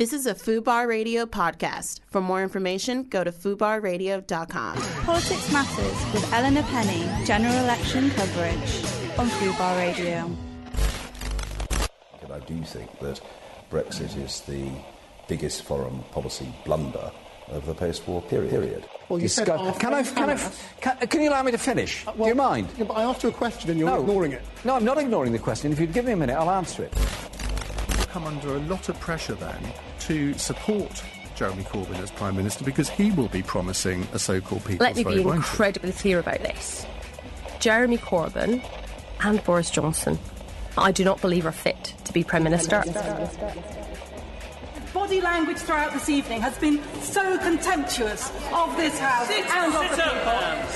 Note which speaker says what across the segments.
Speaker 1: This is a FUBAR Radio podcast. For more information, go to FUBARradio.com.
Speaker 2: Politics Matters with Eleanor Penny, general election coverage on FUBAR Radio.
Speaker 3: And I do think that Brexit is the biggest foreign policy blunder of the post-war period.
Speaker 4: Well, you said
Speaker 5: Discuss-
Speaker 4: after
Speaker 5: can I? Can I? Can, can you allow me to finish?
Speaker 4: Uh,
Speaker 5: Do you mind?
Speaker 4: Yeah, but I asked you a question and you're
Speaker 5: No.
Speaker 4: ignoring it.
Speaker 5: No, I'm not ignoring the question. If you'd give me a minute, I'll answer it.
Speaker 6: Come under a lot of pressure then to support Jeremy Corbyn as Prime Minister because he will be promising a so-called people's
Speaker 7: Let me
Speaker 6: vote,
Speaker 7: be incredibly clear about this. Jeremy Corbyn and Boris Johnson, I do not believe are fit to be Prime Minister.
Speaker 8: Body language throughout this evening has been so contemptuous of this House and of the people.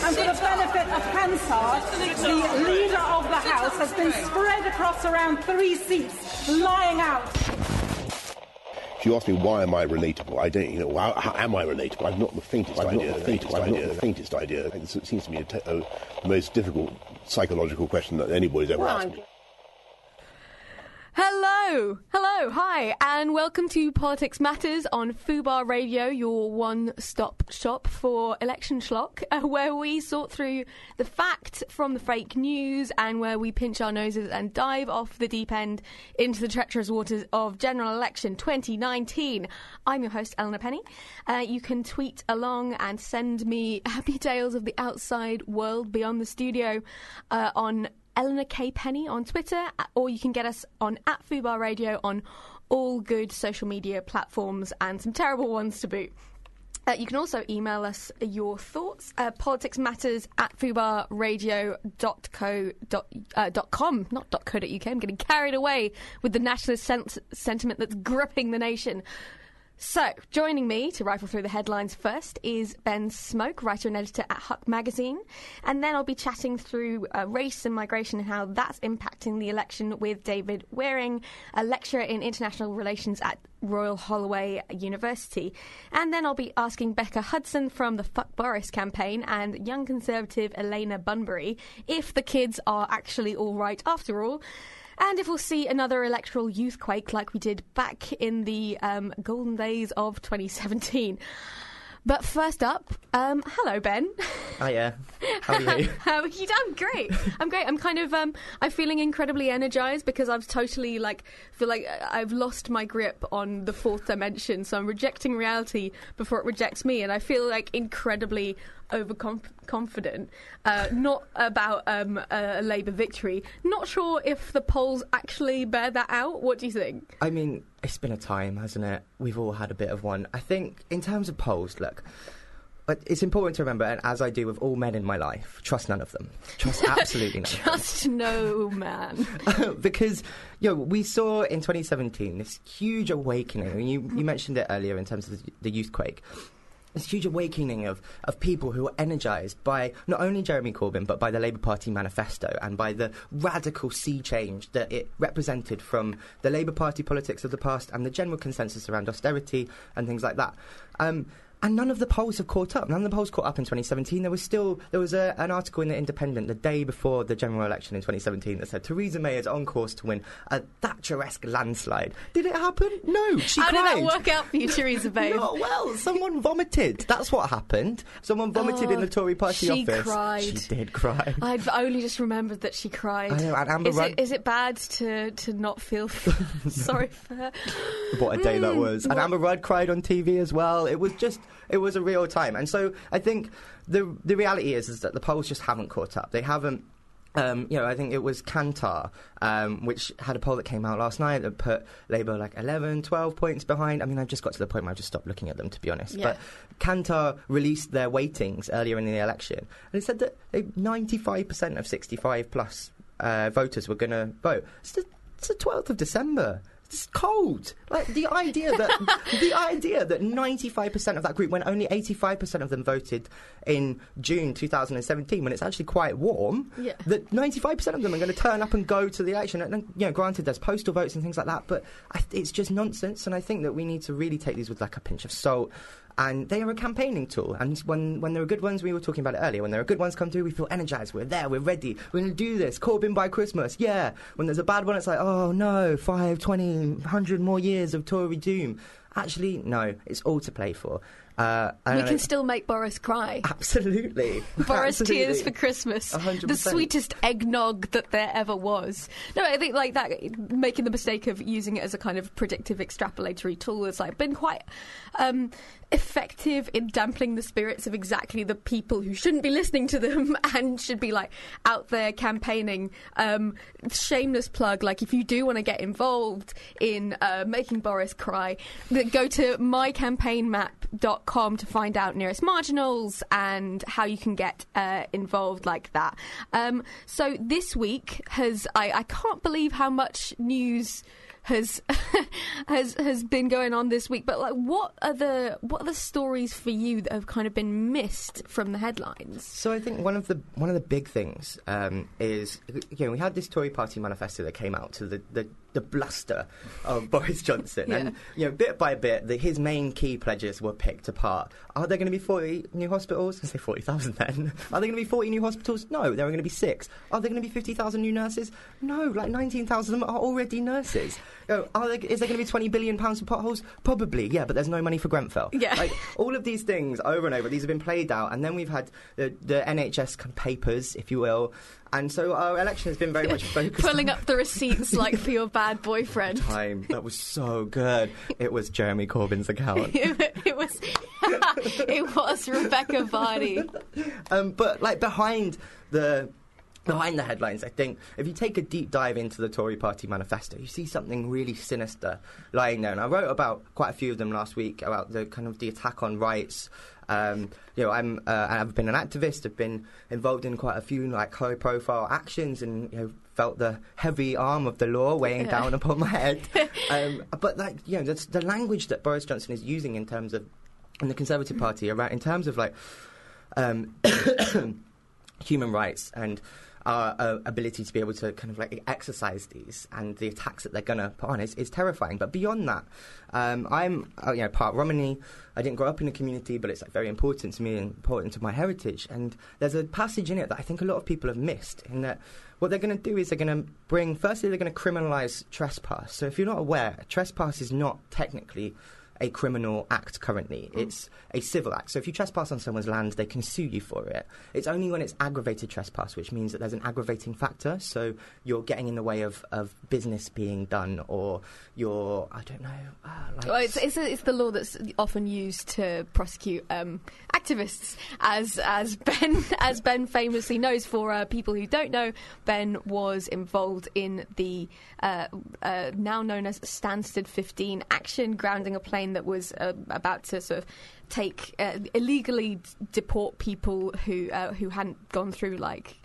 Speaker 8: And for the benefit of Hansard, the leader of the House has been spread across around three seats, lying out.
Speaker 9: If you ask me why am I relatable, I don't. You know, how, how am I relatable? I've not the faintest
Speaker 3: I've not
Speaker 9: idea.
Speaker 3: the faintest
Speaker 9: I've not
Speaker 3: idea.
Speaker 9: the faintest idea. It seems to me a te- a, the most difficult psychological question that anybody's ever asked me.
Speaker 10: Hello, hello, hi, and welcome to Politics Matters on Fubar Radio, your one-stop shop for election schlock, uh, where we sort through the fact from the fake news and where we pinch our noses and dive off the deep end into the treacherous waters of general election 2019. I'm your host, Eleanor Penny. Uh, you can tweet along and send me happy tales of the outside world beyond the studio uh, on Eleanor K. Penny on Twitter, or you can get us on at Fubar Radio on all good social media platforms and some terrible ones to boot. Uh, you can also email us your thoughts, uh, politicsmatters at fubarradio.co.com, uh, not .co.uk. I'm getting carried away with the nationalist sent- sentiment that's gripping the nation. So, joining me to rifle through the headlines first is Ben Smoke, writer and editor at Huck Magazine. And then I'll be chatting through uh, race and migration and how that's impacting the election with David Wearing, a lecturer in international relations at Royal Holloway University. And then I'll be asking Becca Hudson from the Fuck Boris campaign and young conservative Elena Bunbury if the kids are actually all right after all. And if we'll see another electoral youthquake like we did back in the um, golden days of 2017. But first up, um, hello Ben.
Speaker 11: Hiya. How are you?
Speaker 10: How are you? I'm great. I'm great. I'm kind of um, I'm feeling incredibly energized because I've totally like feel like I've lost my grip on the fourth dimension. So I'm rejecting reality before it rejects me, and I feel like incredibly overconfident. Uh, not about um, a Labour victory. Not sure if the polls actually bear that out. What do you think?
Speaker 11: I mean, it's been a time, hasn't it? We've all had a bit of one. I think, in terms of polls, look, but it's important to remember, and as I do with all men in my life, trust none of them. Trust absolutely none. of.
Speaker 10: Trust no man.
Speaker 11: because you know, we saw in 2017 this huge awakening. and You, you mentioned it earlier in terms of the, the youth quake. This huge awakening of, of people who were energised by not only Jeremy Corbyn but by the Labour Party manifesto and by the radical sea change that it represented from the Labour Party politics of the past and the general consensus around austerity and things like that. Um, and none of the polls have caught up. None of the polls caught up in 2017. There was still there was a, an article in the Independent the day before the general election in 2017 that said Theresa May is on course to win a Thatcher-esque landslide. Did it happen? No. She
Speaker 10: How
Speaker 11: cried.
Speaker 10: did that work out for you, Theresa May?
Speaker 11: No, well, someone vomited. That's what happened. Someone vomited in the Tory party
Speaker 10: she
Speaker 11: office.
Speaker 10: cried.
Speaker 11: She did cry.
Speaker 10: I've only just remembered that she cried.
Speaker 11: I know, and Amber
Speaker 10: is,
Speaker 11: Rudd-
Speaker 10: it, is it bad to, to not feel sorry for her?
Speaker 11: what a day that
Speaker 10: Mm,
Speaker 11: was. And
Speaker 10: what-
Speaker 11: Amber Rudd cried on TV as well. It was just, it was a real time. And so I think the the reality is is that the polls just haven't caught up. They haven't. Um, you know, I think it was Kantar, um, which had a poll that came out last night that put Labour like 11, 12 points behind. I mean, I've just got to the point where I've just stopped looking at them, to be honest.
Speaker 10: Yeah.
Speaker 11: But Kantar released their weightings earlier in the election, and it said that 95% of 65 plus uh, voters were going to vote. It's the, it's the 12th of December. It's cold. Like the idea that the idea that 95% of that group, when only 85% of them voted in June 2017, when it's actually quite warm,
Speaker 10: Yeah.
Speaker 11: that 95% of them are going to turn up and go to the election. And, and, you know, granted, there's postal votes and things like that, but I, it's just nonsense. And I think that we need to really take these with like a pinch of salt. And they are a campaigning tool. And when, when there are good ones, we were talking about it earlier, when there are good ones come through, we feel energised. We're there, we're ready, we're going to do this. Corbyn by Christmas, yeah. When there's a bad one, it's like, oh no, 5, 20, 100 more years of Tory doom. Actually, no, it's all to play for. Uh,
Speaker 10: We can
Speaker 11: I-
Speaker 10: still make Boris cry.
Speaker 11: absolutely
Speaker 10: Boris
Speaker 11: Absolutely.
Speaker 10: Tears for Christmas.
Speaker 11: A hundred
Speaker 10: The sweetest eggnog that there ever was. No, I think like that, making the mistake of using it as a kind of predictive extrapolatory tool has like been quite um, effective in dampening the spirits of exactly the people who shouldn't be listening to them and should be like out there campaigning. Um, shameless plug, like if you do want to get involved in uh, making Boris cry, go to mycampaignmap.com to find out nearest marginals and how you can get uh, involved like that. Um, so this week has I, I can't believe how much news has has has been going on this week. But like, what are the what are the stories for you that have kind of been missed from the headlines?
Speaker 11: So I think one of the one of the big things um, is you know we had this Tory Party manifesto that came out to the, the, the bluster of Boris Johnson,
Speaker 10: Yeah.
Speaker 11: and you know bit by bit the, his main key pledges were picked apart. Are there going to be forty new hospitals? I say forty thousand then. Are there going to be forty new hospitals? No, there are going to be six. Are there going to be fifty thousand new nurses? No, like nineteen thousand of them are already nurses. You know, are there, is there going to be twenty billion pounds for potholes? Probably, yeah, but there's no money for Grenfell.
Speaker 10: Yeah.
Speaker 11: Like, all of these things over and over. These have been played out, and then we've had the, the NHS kind of papers, if you will, and so our election has been very much focused.
Speaker 10: Pulling up the receipts like for your bad boyfriend.
Speaker 11: time. That was so good. It was Jeremy Corbyn's account.
Speaker 10: it, it was it was Rebekah Vardy.
Speaker 11: um, but like behind the behind the headlines, I think if you take a deep dive into the Tory Party manifesto, you see something really sinister lying there. And I wrote about quite a few of them last week about the kind of the attack on rights. Um, you know, I'm uh, I've been an activist. I've been involved in quite a few like high-profile actions, and you know, felt the heavy arm of the law weighing down upon my head. um, but like, you know, that's the language that Boris Johnson is using in terms of in the Conservative Party around in terms of like um, human rights and our uh, ability to be able to kind of like exercise these and the attacks that they're going to put on is, is terrifying. But beyond that, um, I'm uh, you know part Romani. I didn't grow up in a community, but it's like very important to me and important to my heritage. And there's a passage in it that I think a lot of people have missed. In that, what they're going to do is they're going to bring. Firstly, they're going to criminalise trespass. So if you're not aware, trespass is not technically a criminal act currently. It's a civil act. So if you trespass on someone's land, they can sue you for it. It's only when it's aggravated trespass, which means that there's an aggravating factor. So you're getting in the way of, of business being done, or you're, I don't know, uh, like.
Speaker 10: Well, it's, it's, it's the law that's often used to prosecute um, activists, as as Ben as Ben famously knows. For uh, people who don't know, Ben was involved in the uh, uh, now known as Stansted 15 action, grounding a plane that was uh, about to sort of take uh, illegally deport people who uh, who hadn't gone through like.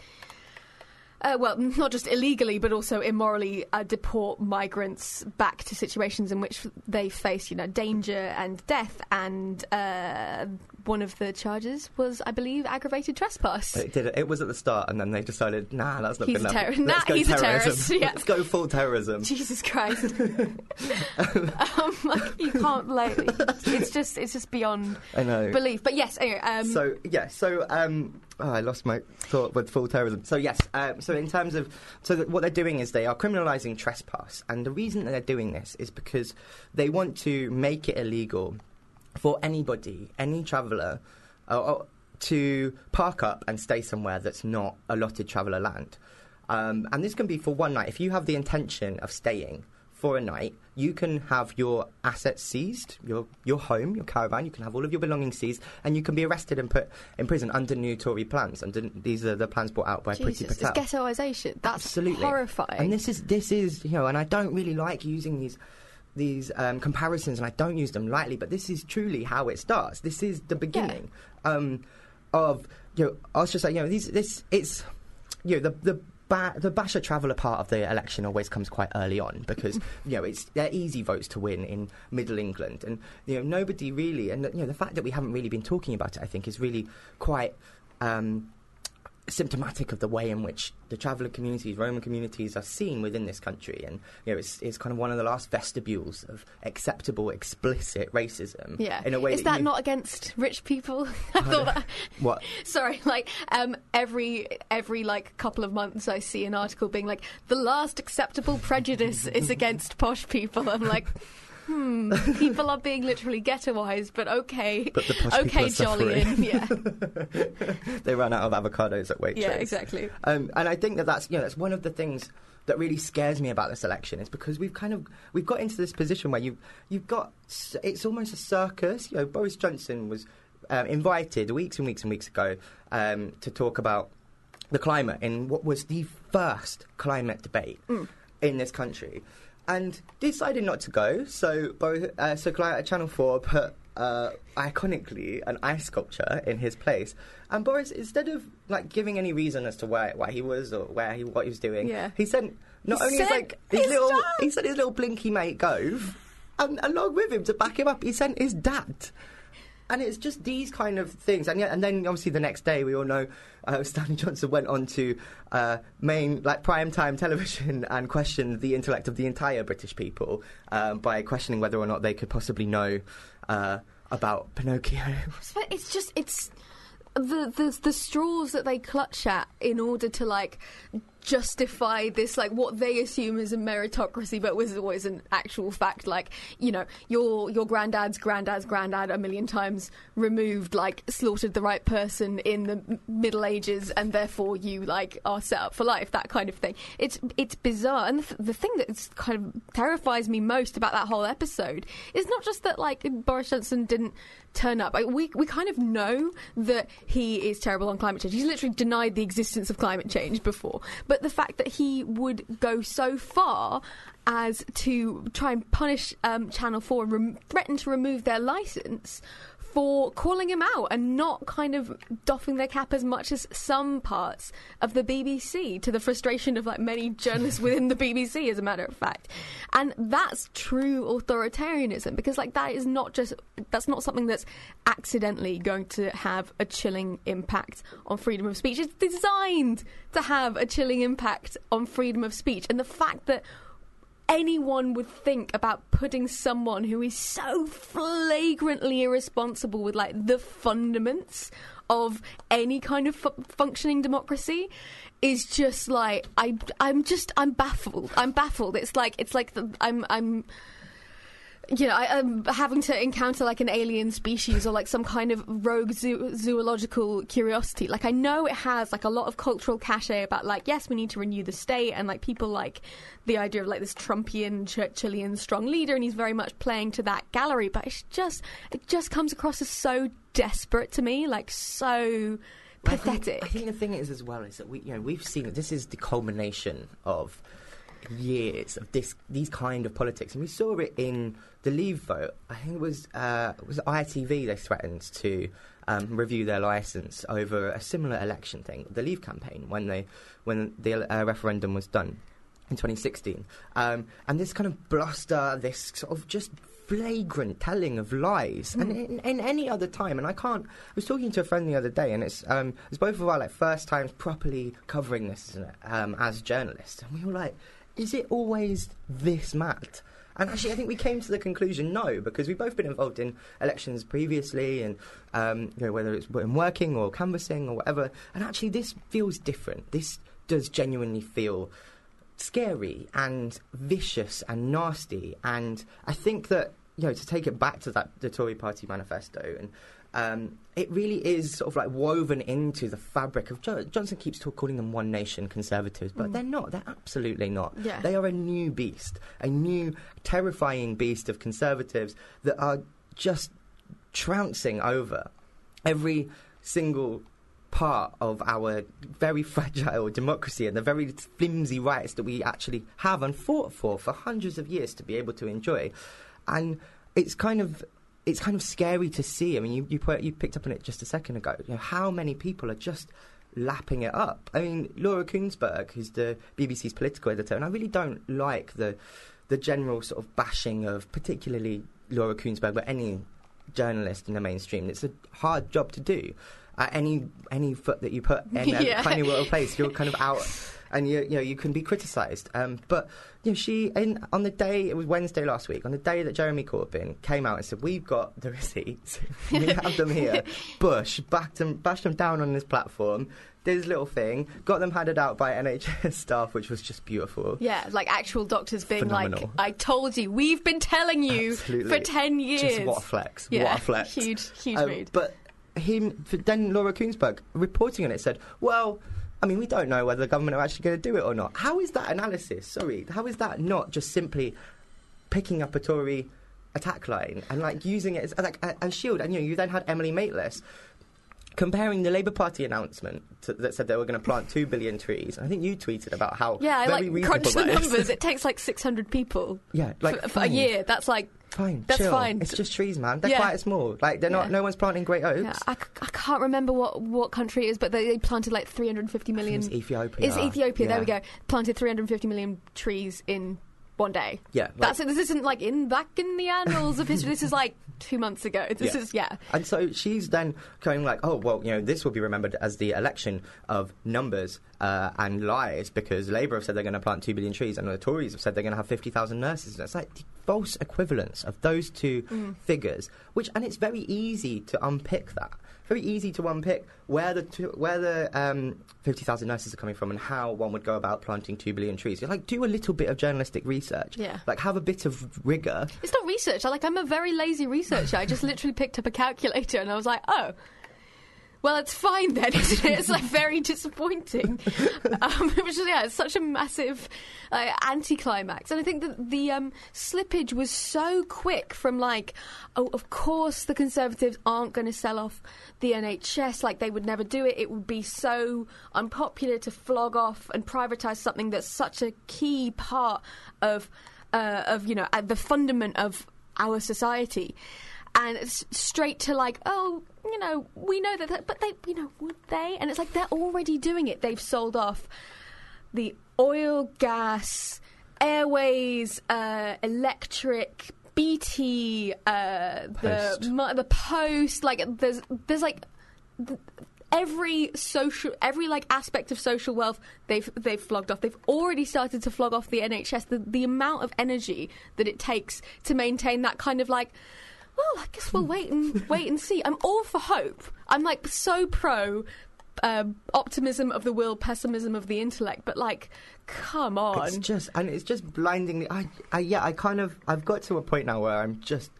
Speaker 10: Uh, well, not just illegally, but also immorally uh, deport migrants back to situations in which they face, you know, danger and death. And uh, one of the charges was, I believe, aggravated trespass.
Speaker 11: It did. It was at the start, and then they decided, nah, that's not
Speaker 10: He's
Speaker 11: good
Speaker 10: a
Speaker 11: enough.
Speaker 10: terror-
Speaker 11: Let's
Speaker 10: nah,
Speaker 11: go
Speaker 10: he's a
Speaker 11: terrorism.
Speaker 10: terrorist, yeah.
Speaker 11: Let's go full terrorism.
Speaker 10: Jesus Christ! um, like, you can't like. It's just, it's just beyond
Speaker 11: I know.
Speaker 10: belief. But yes, anyway. Um,
Speaker 11: so yeah, so um, oh, I lost my thought with full terrorism. So yes, um, so in terms of so what they're doing is they are criminalising trespass, and the reason that they're doing this is because they want to make it illegal for anybody, any traveller, uh, uh, to park up and stay somewhere that's not allotted traveller land. Um, and this can be for one night. If you have the intention of staying for a night, you can have your assets seized, your your home, your caravan. You can have all of your belongings seized, and you can be arrested and put in prison under new Tory plans. Under these are the plans brought out by Priti
Speaker 10: Jesus, it's ghettoisation. That's
Speaker 11: Absolutely
Speaker 10: horrifying.
Speaker 11: And this is this is you know, and I don't really like using these these um, comparisons, and I don't use them lightly. But this is truly how it starts. This is the beginning um, of you know. I was just like you know, these this it's you know the the. Ba- the Basher Traveller part of the election always comes quite early on because you know it's they're easy votes to win in Middle England, and you know nobody really, and you know the fact that we haven't really been talking about it, I think, is really quite um, symptomatic of the way in which the traveller communities, Roman communities, are seen within this country, and you know, it's, it's kind of one of the last vestibules of acceptable, explicit racism.
Speaker 10: Yeah.
Speaker 11: in a way
Speaker 10: Is that
Speaker 11: you-
Speaker 10: not against rich people? I thought that.
Speaker 11: What?
Speaker 10: Sorry, like um, every every like couple of months, I see an article being like, "The last acceptable prejudice is against posh people." I'm like, hmm, people are being literally ghettoized, but okay,
Speaker 11: But
Speaker 10: okay,
Speaker 11: are
Speaker 10: Jolyon, yeah,
Speaker 11: they run out of avocados at Waitrose.
Speaker 10: yeah, exactly.
Speaker 11: Um, and I think that that's you know that's one of the things that really scares me about this election is because we've kind of we've got into this position where you've you've got it's almost a circus. You know, Boris Johnson was um, invited weeks and weeks and weeks ago um, to talk about the climate in what was the first climate debate in this country, and decided not to go. So, uh, so Cli- Channel Four put uh, iconically an ice sculpture in his place, and Boris instead of like giving any reason as to why why he was or where he what he was doing,
Speaker 10: Yeah.
Speaker 11: he sent not
Speaker 10: He
Speaker 11: only his like his,
Speaker 10: his
Speaker 11: little
Speaker 10: dad.
Speaker 11: he sent his little blinky mate Gove, and along with him to back him up, he sent his dad. And it's just these kind of things, and yeah, and then obviously the next day we all know uh, Stanley Johnson went on to uh, main like prime time television and questioned the intellect of the entire British people um, by questioning whether or not they could possibly know uh, about Pinocchio.
Speaker 10: It's just it's the, the the straws that they clutch at in order to like justify this like what they assume is a meritocracy but was always an actual fact like you know your your granddad's granddad's granddad a million times removed like slaughtered the right person in the middle ages and therefore you like are set up for life that kind of thing it's it's bizarre and the, th- the thing that kind of terrifies me most about that whole episode is not just that like Boris Johnson didn't turn up. Like, we we kind of know that he is terrible on climate change. He's literally denied the existence of climate change before. But the fact that he would go so far as to try and punish um, Channel Four and rem- threaten to remove their license for calling him out and not kind of doffing their cap as much as some parts of the BBC to the frustration of like many journalists within the BBC as a matter of fact. And that's true authoritarianism because like that is not just that's not something that's accidentally going to have a chilling impact on freedom of speech. It's designed to have a chilling impact on freedom of speech. And the fact that anyone would think about putting someone who is so flagrantly irresponsible with like the fundaments of any kind of fu- functioning democracy is just like I I'm just I'm baffled. I'm baffled. It's like it's like the, I'm I'm you know, I, I'm having to encounter like an alien species or like some kind of rogue zoo- zoological curiosity. Like, I know it has like a lot of cultural cachet about like, yes, we need to renew the state, and like people like the idea of like this Trumpian, Churchillian strong leader, and he's very much playing to that gallery. But it's just, it just comes across as so desperate to me, like so
Speaker 11: I think-
Speaker 10: pathetic.
Speaker 11: I think, the thing is as well is that we, you know, we've seen that this is the culmination of years of this these kind of politics, and we saw it in the Leave vote. I think it was uh, it was ITV they threatened to um, review their license over a similar election thing, the Leave campaign, when they when the uh, referendum was done in 2016, um, and this kind of bluster, this sort of just flagrant telling of lies, and in, in any other time. And I can't. I was talking to a friend the other day, and it's um, it's both of our like first times properly covering this, isn't it? Um, as journalists, and we were like, is it always this mad? And actually, I think we came to the conclusion no, because we've both been involved in elections previously, and um, you know whether it's in working or canvassing or whatever. And actually, this feels different. This does genuinely feel scary and vicious and nasty. And I think that you know to take it back to that the Tory Party manifesto and. Um, it really is sort of like woven into the fabric of jo- Johnson keeps talk, calling them one nation conservatives, but they're not. They're absolutely not.
Speaker 10: Yeah.
Speaker 11: They are a new beast, a new terrifying beast of conservatives that are just trouncing over every single part of our very fragile democracy and the very flimsy rights that we actually have and fought for for hundreds of years to be able to enjoy. And it's kind of it's kind of scary to see. I mean, you you, put, you picked up on it just a second ago. You know, how many people are just lapping it up? I mean, Laura Kuenssberg, who's the BBC's political editor, and I really don't like the the general sort of bashing of particularly Laura Kuenssberg, but any journalist in the mainstream. It's a hard job to do. Uh, any any foot that you put in a
Speaker 10: Yeah.
Speaker 11: tiny little place, you're kind of out and you, you know you can be criticised. Um, but you know, she in on the day it was Wednesday last week on the day that Jeremy Corbyn came out and said we've got the receipts, we have them here. Bush backed them, bashed them down on this platform. Did his little thing, got them handed out by NHS staff, which was just beautiful.
Speaker 10: Yeah, like actual doctors being
Speaker 11: Phenomenal.
Speaker 10: like, "I told you, we've been telling you
Speaker 11: Absolutely.
Speaker 10: for ten years."
Speaker 11: Just what a flex!
Speaker 10: Yeah,
Speaker 11: what a flex!
Speaker 10: huge, huge
Speaker 11: Um,
Speaker 10: mood.
Speaker 11: But him, then Laura Kuenssberg reporting on it said, "Well, I mean, we don't know whether the government are actually going to do it or not. How is that analysis? Sorry, how is that not just simply picking up a Tory attack line and like using it as like a, a shield? And you know, you then had Emily Maitlis." Comparing the Labour Party announcement to, that said they were going to plant two billion trees, I think you tweeted about how
Speaker 10: yeah, I like crunched the numbers. it takes like six hundred people.
Speaker 11: Yeah, like
Speaker 10: for, for a
Speaker 11: hmm.
Speaker 10: year. That's like
Speaker 11: Fine,
Speaker 10: That's
Speaker 11: chill.
Speaker 10: fine.
Speaker 11: It's just trees, man. They're
Speaker 10: Yeah.
Speaker 11: quite small. Like they're not.
Speaker 10: Yeah.
Speaker 11: No one's planting great oaks.
Speaker 10: Yeah, I, c- I can't remember what, what country it is, but they, they planted like 350 million.
Speaker 11: It's Ethiopia.
Speaker 10: It's Ethiopia. There we
Speaker 11: Yeah.
Speaker 10: go. Planted 350 million trees in one day.
Speaker 11: Yeah, like-
Speaker 10: that's it. This isn't like in back in the annals of history. This is like two months ago. This
Speaker 11: Yeah.
Speaker 10: is yeah.
Speaker 11: And so she's then going like, oh well, you know, this will be remembered as the election of numbers uh, and lies because Labour have said they're going to plant two billion trees and the Tories have said they're going to have fifty thousand nurses. And it's like the false equivalence of those two
Speaker 10: Mm.
Speaker 11: figures, which and it's very easy to unpick that. Very easy to unpick where the two, where the um, fifty thousand nurses are coming from and how one would go about planting two billion trees. You're like, do a little bit of journalistic research.
Speaker 10: Yeah.
Speaker 11: Like have a bit of rigor.
Speaker 10: It's not research. I like. I'm a very lazy researcher. I just literally picked up a calculator and I was like, oh. Well, it's fine then, isn't it? It's like very disappointing. um, which is, yeah, it's such a massive uh, anticlimax. And I think that the um, slippage was so quick from like, oh, of course the Conservatives aren't going to sell off the NHS, like they would never do it. It would be so unpopular to flog off and privatise something that's such a key part of, uh, of you know, uh, the fundament of our society and it's straight to like, oh, you know, we know that, but they, you know, would they? And it's like they're already doing it. They've sold off the oil, gas, airways, uh, electric, BT, uh,
Speaker 4: Post.
Speaker 10: the the post. Like, there's there's like. th- Every social, every like aspect of social wealth, they've they've flogged off. They've already started to flog off the NHS. The the amount of energy that it takes to maintain that kind of like, well, I guess we'll wait and wait and see. I'm all for hope. I'm like so pro um, optimism of the will, pessimism of the intellect. But like, come on.
Speaker 11: It's just and it's just blindingly. I, I yeah, I kind of I've got to a point now where I'm just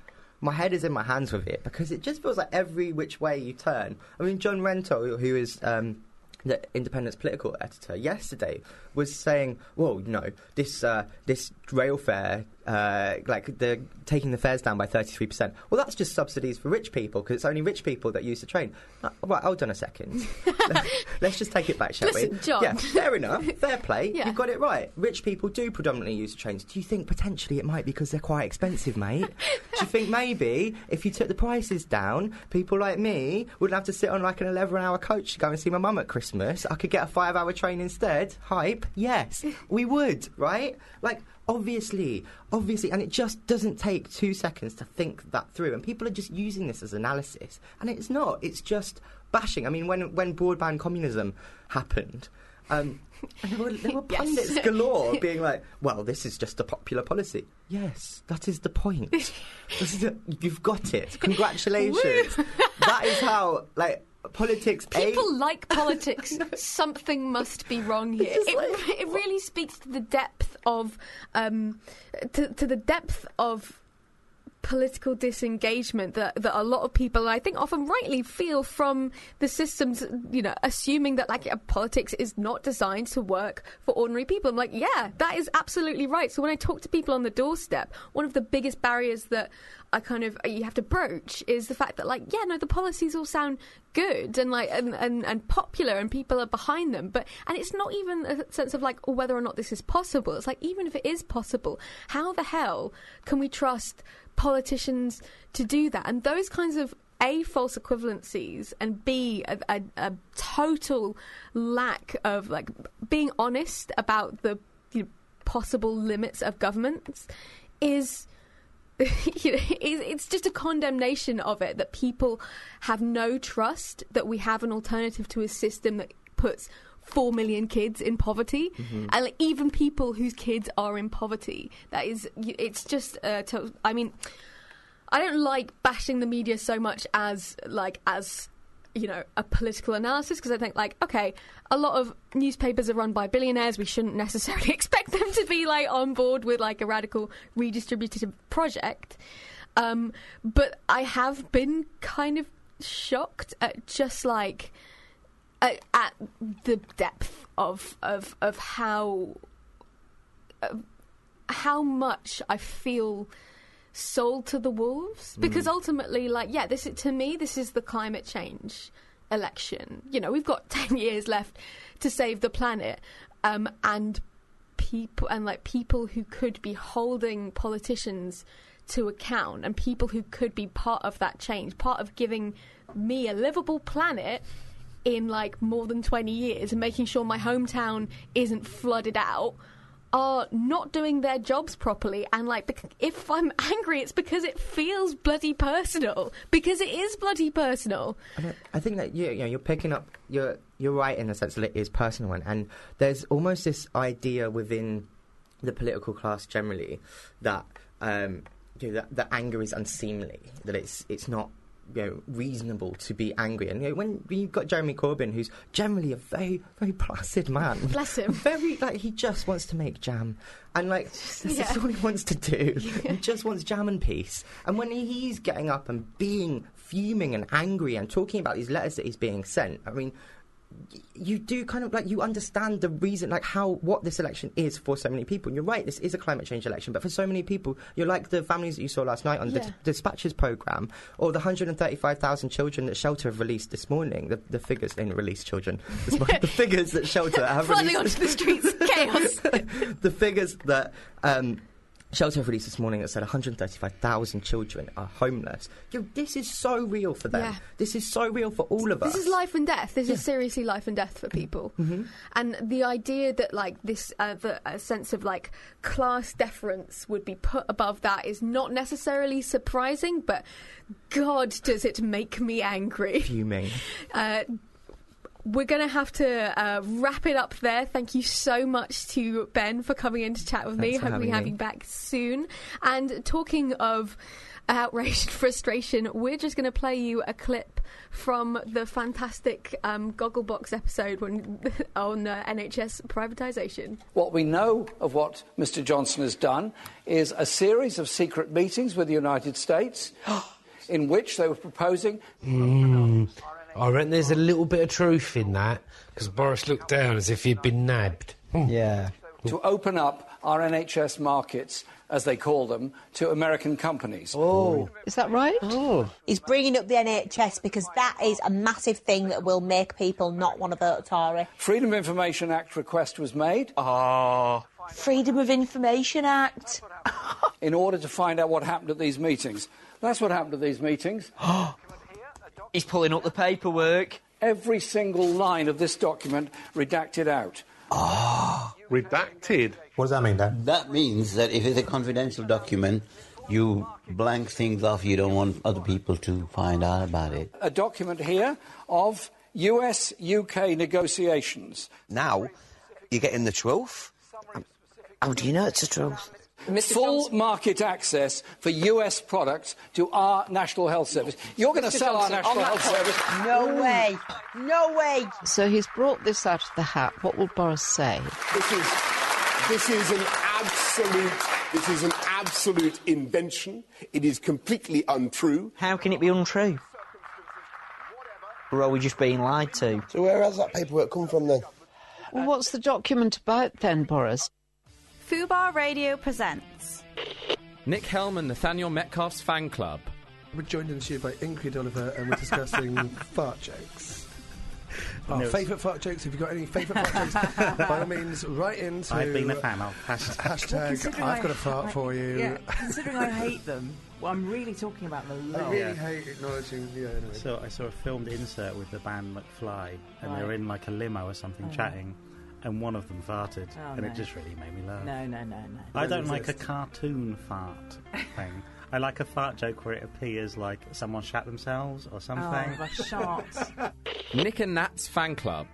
Speaker 11: my head is in my hands with it because it just feels like every which way you turn. I mean, John Rentoul, who is. Um, the Independent's political editor yesterday was saying, "Well, no, this uh, this rail fare, uh, like they're taking the fares down by thirty three percent. Well, that's just subsidies for rich people because it's only rich people that use the train. Uh, right, hold on a second. Let's just take it back, shall we?
Speaker 10: John.
Speaker 11: Yeah, fair enough. Fair play.
Speaker 10: Yeah.
Speaker 11: You've got it right. Rich people do predominantly use the trains. Do you think potentially it might be because they're quite expensive, mate? do you think maybe if you took the prices down, people like me wouldn't have to sit on like an 11 hour coach to go and see my mum at Christmas? I could get a five hour train instead. Hype. Yes, we would, right? Like, obviously, obviously, and it just doesn't take two seconds to think that through. And people are just using this as analysis, and it's not. It's just bashing. I mean, when when broadband communism happened. Um, there were, there were
Speaker 10: Yes.
Speaker 11: pundits galore being like, well, this is just a popular policy. Yes, that is the point. Is the- you've got it. Congratulations. that is how, like, politics. A-
Speaker 10: People like politics. Something must be wrong here. It,
Speaker 11: like-
Speaker 10: it really speaks to the depth of, um, to, to the depth of political disengagement that, that a lot of people, I think, often rightly feel from the systems. You know, assuming that like politics is not designed to work for ordinary people. I'm like, yeah, that is absolutely right. So when I talk to people on the doorstep, one of the biggest barriers that I kind of you have to broach is the fact that like, yeah, no, the policies all sound good and like and, and, and popular and people are behind them but and it's not even a sense of like whether or not this is possible. It's like even if it is possible how the hell can we trust politicians to do that? And those kinds of a false equivalencies and b a, a, a total lack of like being honest about the you know, possible limits of governments is you know, it's just a condemnation of it that people have no trust that we have an alternative to a system that puts four million kids in poverty,
Speaker 11: Mm-hmm.
Speaker 10: and like, even people whose kids are in poverty. That is, it's just. Uh, to, I mean, I don't like bashing the media so much as like as you know a political analysis because I think like okay, a lot of newspapers are run by billionaires. We shouldn't necessarily expect them to be like on board with like a radical redistributive project. Um, but I have been kind of shocked at just like at, at the depth of of of how of how much I feel sold to the wolves? Because ultimately like yeah this is, to me this is the climate change election. You know we've got 10 years left to save the planet um, and people and like people who could be holding politicians to account and people who could be part of that change part of giving me a livable planet in like more than 20 years and making sure my hometown isn't flooded out are not doing their jobs properly and like if i'm angry it's because it feels bloody personal because it is bloody personal
Speaker 11: I, think that you, you know, you're picking up. You're you're right in the sense that it is personal, and, and there's almost this idea within the political class generally that um, you know, that, that anger is unseemly, that it's it's not you know, reasonable to be angry. And you know, when, you've got Jeremy Corbyn, who's generally a very very placid man,
Speaker 10: Bless him.
Speaker 11: very like he just wants to make jam, and like this
Speaker 10: Yeah.
Speaker 11: just all he wants to do. He just wants jam and peace. And when he's getting up and being fuming and angry and talking about these letters that he's being sent, I mean. You do kind of like you understand the reason, like how what this election is for so many people. And you're right, this is a climate change election, but for so many people, you're like the families that you saw last night on the
Speaker 10: Yeah.
Speaker 11: dispatches program, or the 135,000 children that Shelter have released this morning. The, the figures they didn't release children. Morning, the figures that Shelter have
Speaker 10: flooding
Speaker 11: released
Speaker 10: onto the streets chaos
Speaker 11: the figures that um, Shelter released this morning that said 135,000 children are homeless. Yo, this is so real for them.
Speaker 10: Yeah.
Speaker 11: This is so real for all of us.
Speaker 10: This is life and death. This
Speaker 11: Yeah.
Speaker 10: is seriously life and death for people.
Speaker 11: Mm-hmm.
Speaker 10: And the idea that like this, uh, the a sense of like class deference would be put above that is not necessarily surprising. But God, does it make me angry?
Speaker 11: Fuming.
Speaker 10: Uh, we're going to have to uh, wrap it up there. Thank you so much to Ben for coming in to chat with me.
Speaker 11: Thanks for
Speaker 10: Hope we
Speaker 11: having
Speaker 10: have you back soon. And talking of outrage and frustration, we're just going to play you a clip from the fantastic um, Gogglebox episode when, on uh, NHS privatisation.
Speaker 4: What we know of what Mr. Johnson has done is a series of secret meetings with the United States in which they were proposing
Speaker 12: Mm, I reckon there's a little bit of truth in that because Boris looked down as if he'd been nabbed.
Speaker 11: Yeah.
Speaker 4: to open up our NHS markets, as they call them, to American companies.
Speaker 12: Oh,
Speaker 13: Is that right?
Speaker 12: oh,
Speaker 13: He's bringing up the NHS because that is a massive thing that will make people not want to vote Tory.
Speaker 4: Freedom of Information Act request was made
Speaker 12: ah,
Speaker 13: Freedom of Information Act.
Speaker 4: in order to find out what happened at these meetings. That's what happened at these meetings.
Speaker 14: He's pulling up the paperwork.
Speaker 4: Every single line of this document redacted out. Ah.
Speaker 6: Redacted.
Speaker 15: What does that mean, Dan?
Speaker 16: That means that if it's a confidential document, you blank things off. You don't want other people to find out about it.
Speaker 4: A document here of US UK negotiations.
Speaker 17: Now, you're getting the truth. How do you know it's the truth?
Speaker 4: Full market access for US products to our National Health Service. You're going to
Speaker 14: Mr.
Speaker 4: sell our National Health
Speaker 14: that
Speaker 4: Service.
Speaker 13: No way. No way.
Speaker 18: So he's brought this out of the hat. What will Boris say?
Speaker 19: This is, this is an absolute, this is an absolute invention. It is completely untrue.
Speaker 14: How can it be untrue? Or are we just being lied to?
Speaker 15: So where has that paperwork come from then?
Speaker 18: Well, what's the document about then, Boris?
Speaker 2: Fubar Radio presents.
Speaker 20: Nick Helm and Nathaniel Metcalfe's fan club.
Speaker 6: We're joined in the studio by Ingrid Oliver and we're discussing fart jokes. Our
Speaker 21: No.
Speaker 6: favourite fart jokes. If you've got any favourite fart jokes, by all means, write into
Speaker 21: I've been a fan of. Hashtag.
Speaker 6: hashtag
Speaker 21: considering
Speaker 6: I've
Speaker 21: I-
Speaker 6: got a fart
Speaker 21: I-
Speaker 6: for you.
Speaker 21: Yeah, considering I hate them, well, I'm really talking about the
Speaker 6: I
Speaker 21: love.
Speaker 6: really hate acknowledging. Yeah, anyway.
Speaker 21: So I saw a filmed insert with the band McFly, and they
Speaker 18: Right.
Speaker 21: were in like a limo or something
Speaker 18: Oh.
Speaker 21: chatting, and one of them farted,
Speaker 18: Oh,
Speaker 21: and
Speaker 18: no.
Speaker 21: it just really made me laugh.
Speaker 18: No, no, no, no.
Speaker 21: I don't
Speaker 6: Doesn't
Speaker 21: like a cartoon fart thing. I like a fart joke where it appears like someone shat themselves or something.
Speaker 18: Oh, the sharks.
Speaker 20: Nick and Nat's fan club.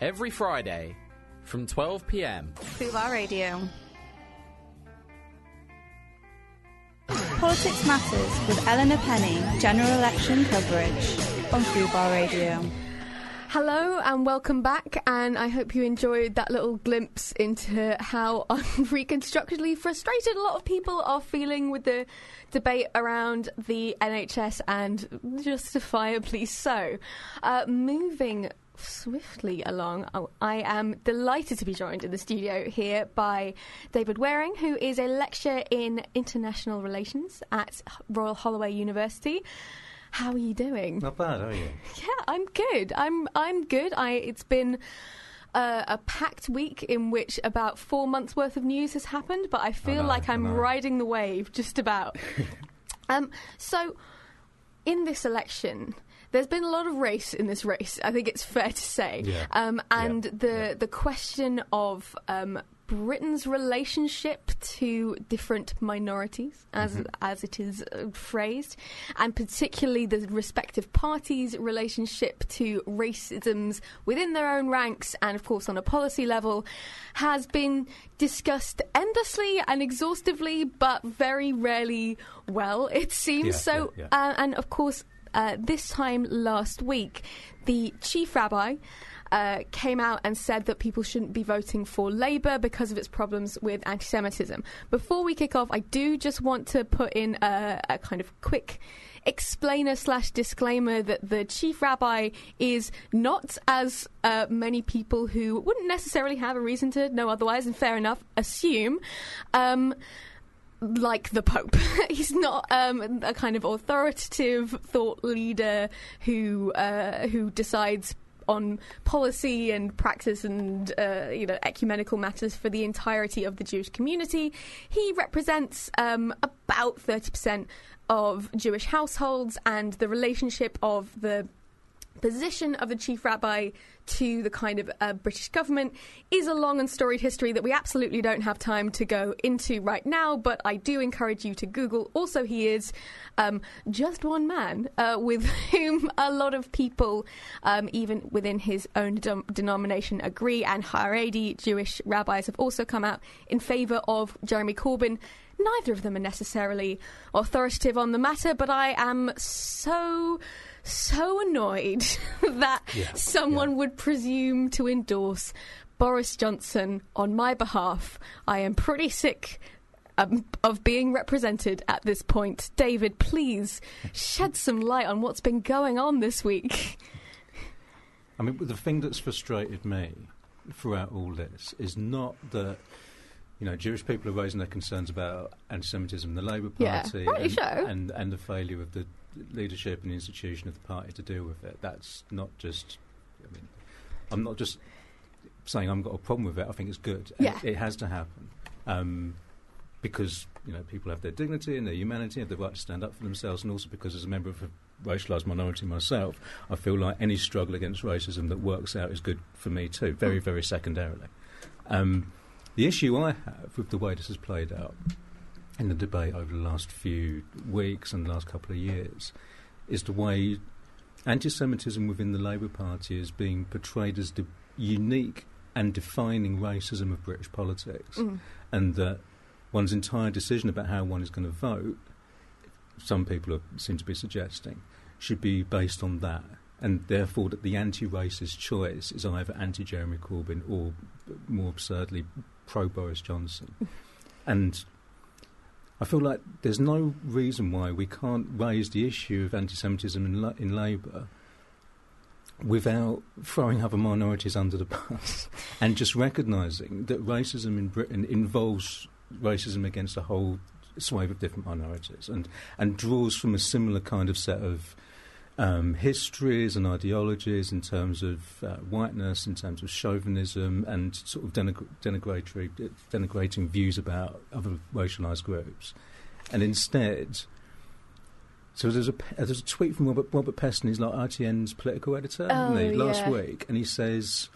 Speaker 20: every Friday from 12 pm.
Speaker 2: Fubar Radio. Politics Matters with Eleanor Penny, general election coverage on Fubar Radio.
Speaker 10: Hello and welcome back, and I hope you enjoyed that little glimpse into how unreconstructedly frustrated a lot of people are feeling with the debate around the NHS, and justifiably so. Uh, moving swiftly along, oh, I am delighted to be joined in the studio here by David Wearing, who is a lecturer in international relations at Royal Holloway University. How are you doing?
Speaker 22: Not bad, are you?
Speaker 10: Yeah, I'm good. I'm I'm good. I it's been uh, a packed week in which about four months worth of news has happened, but I feel
Speaker 22: know,
Speaker 10: like I'm riding the wave just about. um, so in this election. There's been a lot of race in this race. I think it's fair to say,
Speaker 22: Yeah.
Speaker 10: um, and the the question of um, Britain's relationship to different minorities, as
Speaker 22: Mhm.
Speaker 10: as it is uh, phrased, and particularly the respective parties' relationship to racisms within their own ranks, and of course on a policy level, has been discussed endlessly and exhaustively, but very rarely well. It seems
Speaker 22: Yeah,
Speaker 10: so.
Speaker 22: yeah,
Speaker 10: Uh, and of course, uh, this time last week, the chief rabbi. Uh, came out and said that people shouldn't be voting for Labour because of its problems with anti Semitism. Before we kick off, I do just want to put in a, a kind of quick explainer slash disclaimer that the chief rabbi is not, as uh, many people who wouldn't necessarily have a reason to know otherwise, and fair enough, assume. Um, like the Pope. He's not um, a kind of authoritative thought leader who uh, who decides on policy and practice and uh, you know ecumenical matters for the entirety of the Jewish community. He represents um, about thirty percent of Jewish households, and the relationship of the position of the chief rabbi to the kind of uh, British government is a long and storied history that we absolutely don't have time to go into right now, but I do encourage you to Google. Also, he is um, just one man uh, with whom a lot of people, um, even within his own denomination, agree, and Haredi Jewish rabbis have also come out in favour of Jeremy Corbyn. Neither of them are necessarily authoritative on the matter, but I am so so annoyed that
Speaker 22: Yeah,
Speaker 10: someone would presume to endorse Boris Johnson on my behalf. I am pretty sick um, of being represented at this point. David, please shed some light on what's been going on this week.
Speaker 22: I mean, the thing that's frustrated me throughout all this is not that. You know, Jewish people are raising their concerns about anti-Semitism in the Labour Party
Speaker 10: rightly
Speaker 22: and,
Speaker 10: so.
Speaker 22: and and the failure of the leadership and institution of the party to deal with it. That's not just. I mean, I'm not just saying I've got a problem with it. I think it's good.
Speaker 10: Yeah.
Speaker 22: it has to happen um, because you know people have their dignity and their humanity, have the right to stand up for themselves, and also because as a member of a racialised minority myself, I feel like any struggle against racism that works out is good for me too. Very, very secondarily. Um, the issue I have with the way this has played out in the debate over the last few weeks and the last couple of years is the way anti-Semitism within the Labour Party is being portrayed as the unique and defining racism of British politics,
Speaker 10: Mm.
Speaker 22: and that one's entire decision about how one is going to vote, some people are, seem to be suggesting, should be based on that. And therefore, that the anti-racist choice is either anti-Jeremy Corbyn or, more absurdly, pro-Boris Johnson. And I feel like there's no reason why we can't raise the issue of anti-Semitism in, La- in Labour without throwing other minorities under the bus and just recognising that racism in Britain involves racism against a whole swathe of different minorities and, and draws from a similar kind of set of um, histories and ideologies in terms of uh, whiteness, in terms of chauvinism, and sort of denigr- denigratory, denigrating views about other racialized groups. And instead, so there's a there's a tweet from Robert, Robert Peston, he's like RTN's political editor,
Speaker 10: Oh,
Speaker 22: last
Speaker 10: yeah.
Speaker 22: week, and he says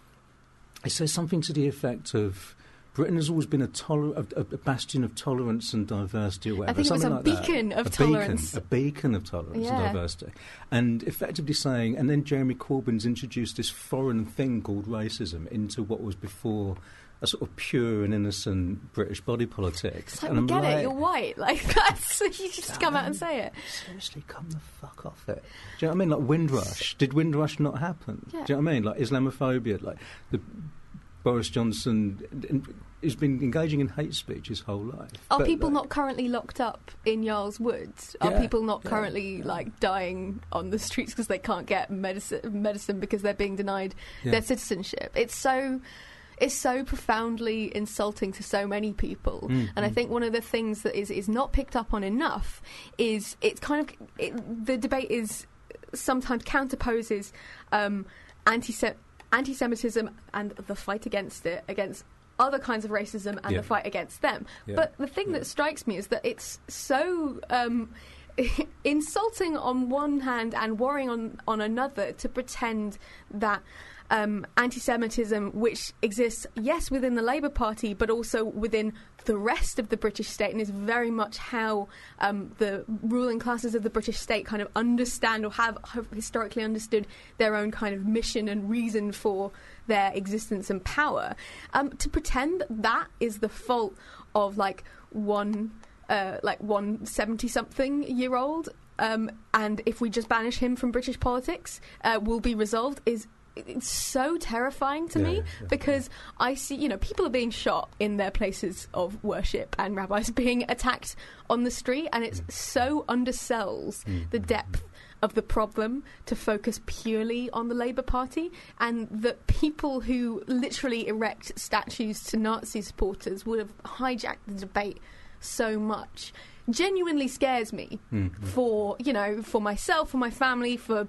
Speaker 22: he says something to the effect of Britain has always been a, toler- a, a bastion of tolerance and diversity, or whatever.
Speaker 10: think it was a
Speaker 22: like that.
Speaker 10: beacon of
Speaker 22: a
Speaker 10: tolerance.
Speaker 22: Beacon, a beacon of tolerance and diversity. And effectively saying, and then Jeremy Corbyn's introduced this foreign thing called racism into what was before a sort of pure and innocent British body
Speaker 10: politics. Like,
Speaker 22: and I'm
Speaker 10: get
Speaker 22: like,
Speaker 10: it, you're white. Like, that's, you just come out and say it.
Speaker 22: Seriously, come the fuck off it. Do you know what I mean? Like Windrush. Did Windrush not happen?
Speaker 10: Yeah.
Speaker 22: Do you know what I mean? Like Islamophobia. Like the Boris Johnson has been engaging in hate speech his whole life.
Speaker 10: Are
Speaker 22: But,
Speaker 10: people
Speaker 22: like,
Speaker 10: not currently locked up in Yarl's Woods? Are
Speaker 22: Yeah,
Speaker 10: people not
Speaker 22: yeah,
Speaker 10: currently like dying on the streets because they can't get medicine, medicine because they're being denied
Speaker 22: Yeah.
Speaker 10: their citizenship? It's so. It's so profoundly insulting to so many people,
Speaker 22: Mm,
Speaker 10: and I
Speaker 22: mm.
Speaker 10: think one of the things that is, is not picked up on enough is it's kind of it, the debate is sometimes counterposes um, anti anti-Semitism and the fight against it against other kinds of racism and
Speaker 23: Yeah.
Speaker 10: the fight against them.
Speaker 23: Yeah.
Speaker 10: But the thing that strikes me is that it's so um, insulting on one hand and worrying on, on another to pretend that um, anti Semitism, which exists, yes, within the Labour Party, but also within the rest of the British state, and is very much how um, the ruling classes of the British state kind of understand or have, have historically understood their own kind of mission and reason for their existence and power. Um, to pretend that that is the fault of like one uh, like one 70 something year old um, and if we just banish him from British politics uh, will be resolved is it's so terrifying to
Speaker 23: Yeah,
Speaker 10: me
Speaker 23: yeah,
Speaker 10: because I see, you know, people are being shot in their places of worship and rabbis being attacked on the street, and it's mm. so undersells mm, the mm, depth of the problem to focus purely on the Labour Party, and that people who literally erect statues to Nazi supporters would have hijacked the debate so much. Genuinely scares me
Speaker 23: Mm.
Speaker 10: for you know for myself for my family for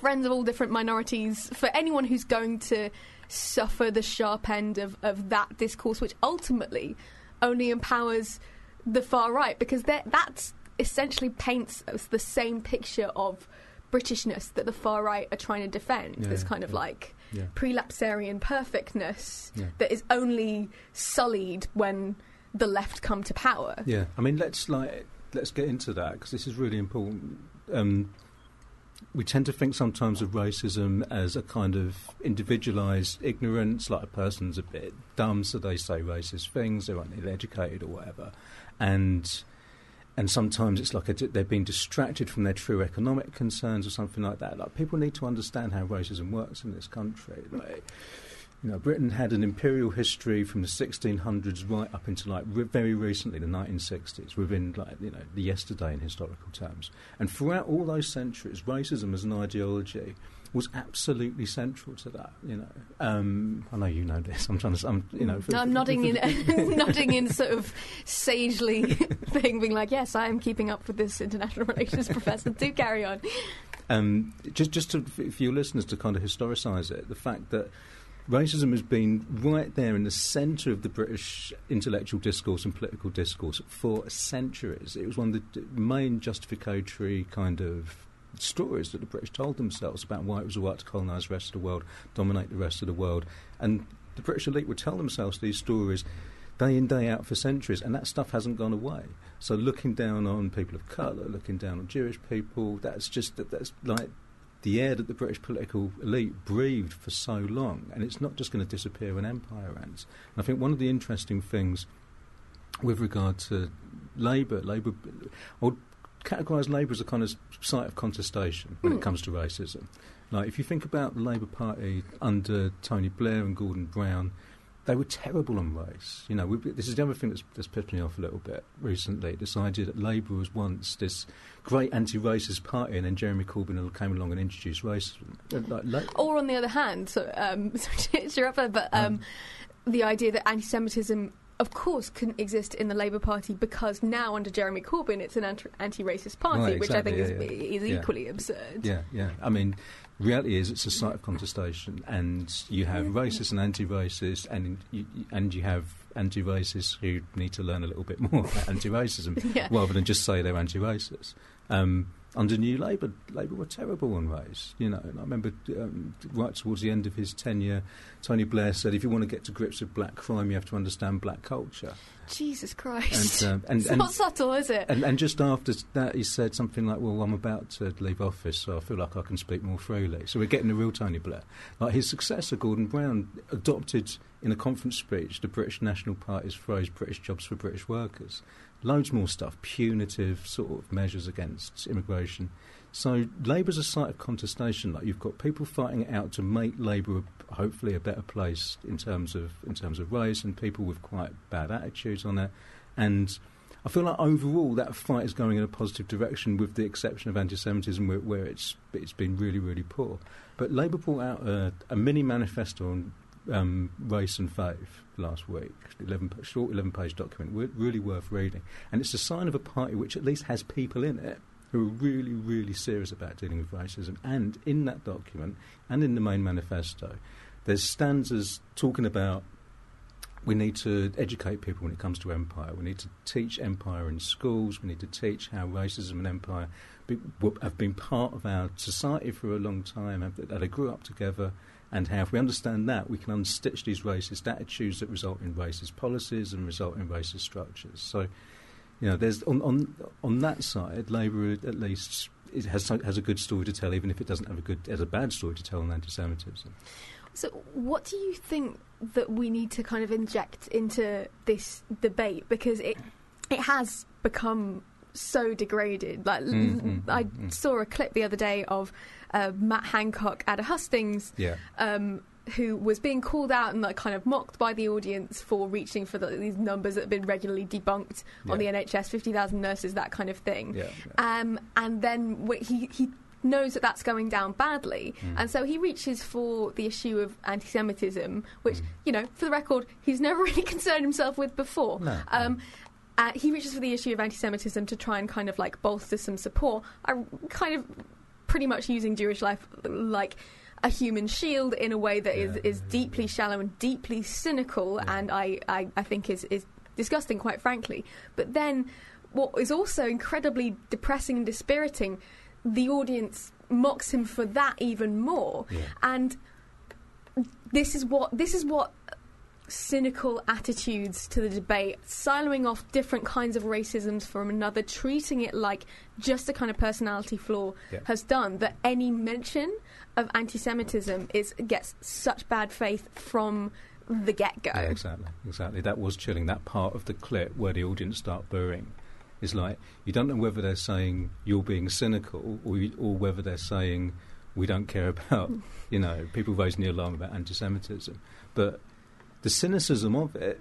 Speaker 10: friends of all different minorities, for anyone who's going to suffer the sharp end of, of that discourse, which ultimately only empowers the far right, because that essentially paints us the same picture of Britishness that the far right are trying to defend.
Speaker 22: Yeah,
Speaker 10: this kind of
Speaker 22: yeah.
Speaker 10: like
Speaker 22: Yeah.
Speaker 10: prelapsarian perfectness that is only sullied when the left come to power.
Speaker 22: Yeah, I mean, let's like let's get into that because this is really important. Um, we tend to think sometimes of racism as a kind of individualised ignorance, like a person's a bit dumb, so they say racist things, they're uneducated or whatever, and and sometimes it's like a, they're being distracted from their true economic concerns or something like that. Like people need to understand how racism works in this country. Like, you know, Britain had an imperial history from the 1600s right up into like re- very recently, the 1960s, within like you know the yesterday in historical terms. And throughout all those centuries, racism as an ideology was absolutely central to that. You know, um, I know you know this. I'm trying to, I'm you know,
Speaker 10: No, I'm nodding in, nodding in sort of sagely thing, being like, "Yes, I am keeping up with this international relations professor. Do carry on."
Speaker 22: um, just just to, for for your listeners to kind of historicise it, the fact that racism has been right there in the centre of the British intellectual discourse and political discourse for centuries. It was one of the main justificatory kind of stories that the British told themselves about why it was right to colonise the rest of the world, dominate the rest of the world, and the British elite would tell themselves these stories day in day out for centuries, and that stuff hasn't gone away. So looking down on people of colour, looking down on Jewish people, that's just that, that's like the air that the British political elite breathed for so long, and it's not just going to disappear when empire ends. And I think one of the interesting things with regard to Labour, Labour, I would categorise Labour as a kind of site of contestation when
Speaker 10: Hmm.
Speaker 22: it comes to racism. Like if you think about the Labour Party under Tony Blair and Gordon Brown, they were terrible on race. You know, we, this is the other thing that's, that's pissed me off a little bit recently. This idea that Labour was once this great anti-racist party, and then Jeremy Corbyn came along and introduced racism. Uh, Like,
Speaker 10: Or on the other hand, so, um, sorry there, but um, the idea that anti-Semitism, of course, couldn't exist in the Labour Party because now under Jeremy Corbyn it's an anti- anti-racist party,
Speaker 22: Right,
Speaker 10: which I think
Speaker 22: yeah,
Speaker 10: is,
Speaker 22: yeah.
Speaker 10: is
Speaker 22: Yeah.
Speaker 10: equally absurd.
Speaker 22: Yeah, yeah. I mean, reality is it's a site of contestation, and you have racists and anti-racists, and you, and you have anti-racists who need to learn a little bit more about anti-racism
Speaker 10: Yeah.
Speaker 22: rather than just say they're anti-racist. Um, under New Labour, Labour were terrible on race. You know, and I remember um, right towards the end of his tenure, Tony Blair said, "If you want to get to grips with black crime, you have to understand black culture."
Speaker 10: Jesus Christ.
Speaker 22: And, um, and,
Speaker 10: it's
Speaker 22: and-
Speaker 10: not subtle, is it?
Speaker 22: And, and just after that, he said something like, "Well, I'm about to leave office, so I feel like I can speak more freely." So we're getting the real Tony Blair. Like his successor, Gordon Brown, adopted in a conference speech the British National Party's phrase "British jobs for British workers." Loads more stuff, punitive sort of measures against immigration. So Labour's a site of contestation. Like you've got people fighting out to make Labour hopefully a better place in terms of in terms of race, and people with quite bad attitudes on it. And I feel like overall that fight is going in a positive direction, with the exception of anti-Semitism, where, where it's it's been really really poor. But Labour brought out a, a mini manifesto on um, race and faith last week, 11, short 11 page document, really worth reading. And it's a sign of a party which at least has people in it who are really, really serious about dealing with racism. And in that document and in the main manifesto, there's stanzas talking about we need to educate people when it comes to empire. We need to teach empire in schools. We need to teach how racism and empire be, have been part of our society for a long time, that they grew up together, and how if we understand that, we can unstitch these racist attitudes that result in racist policies and result in racist structures. So, you know, there's on on on that side, Labour at least it has has a good story to tell, even if it doesn't have a good has a bad story to tell on anti-Semitism.
Speaker 10: So, what do you think that we need to kind of inject into this debate because it it has become so degraded. Like
Speaker 22: Mm, mm,
Speaker 10: I
Speaker 22: mm, mm.
Speaker 10: saw a clip the other day of uh, Matt Hancock at a hustings.
Speaker 22: Yeah.
Speaker 10: Um, who was being called out and like kind of mocked by the audience for reaching for the, these numbers that have been regularly debunked on the NHS, fifty thousand nurses, that kind of thing.
Speaker 22: Yeah,
Speaker 10: Um, and then wh- he he knows that that's going down badly,
Speaker 22: Mm.
Speaker 10: and so he reaches for the issue of anti-Semitism, which
Speaker 22: Mm.
Speaker 10: you know, for the record, he's never really concerned himself with before.
Speaker 22: No.
Speaker 10: Um, uh, he reaches for the issue of anti-Semitism to try and kind of like bolster some support. I kind of pretty much using Jewish life like a human shield in a way that is is deeply shallow and deeply cynical, and I, I, I think is is disgusting, quite frankly. But then, what is also incredibly depressing and dispiriting, the audience mocks him for that even more, and this is what this is what cynical attitudes to the debate, siloing off different kinds of racisms from another, treating it like just a kind of personality flaw
Speaker 22: Yeah.
Speaker 10: has done. That any mention of anti-Semitism is gets such bad faith from the get-go.
Speaker 22: Yeah, exactly, exactly. That was chilling. That part of the clip where the audience start booing is like you don't know whether they're saying you're being cynical or you, or whether they're saying we don't care about you know people raising the alarm about anti-Semitism, but the cynicism of it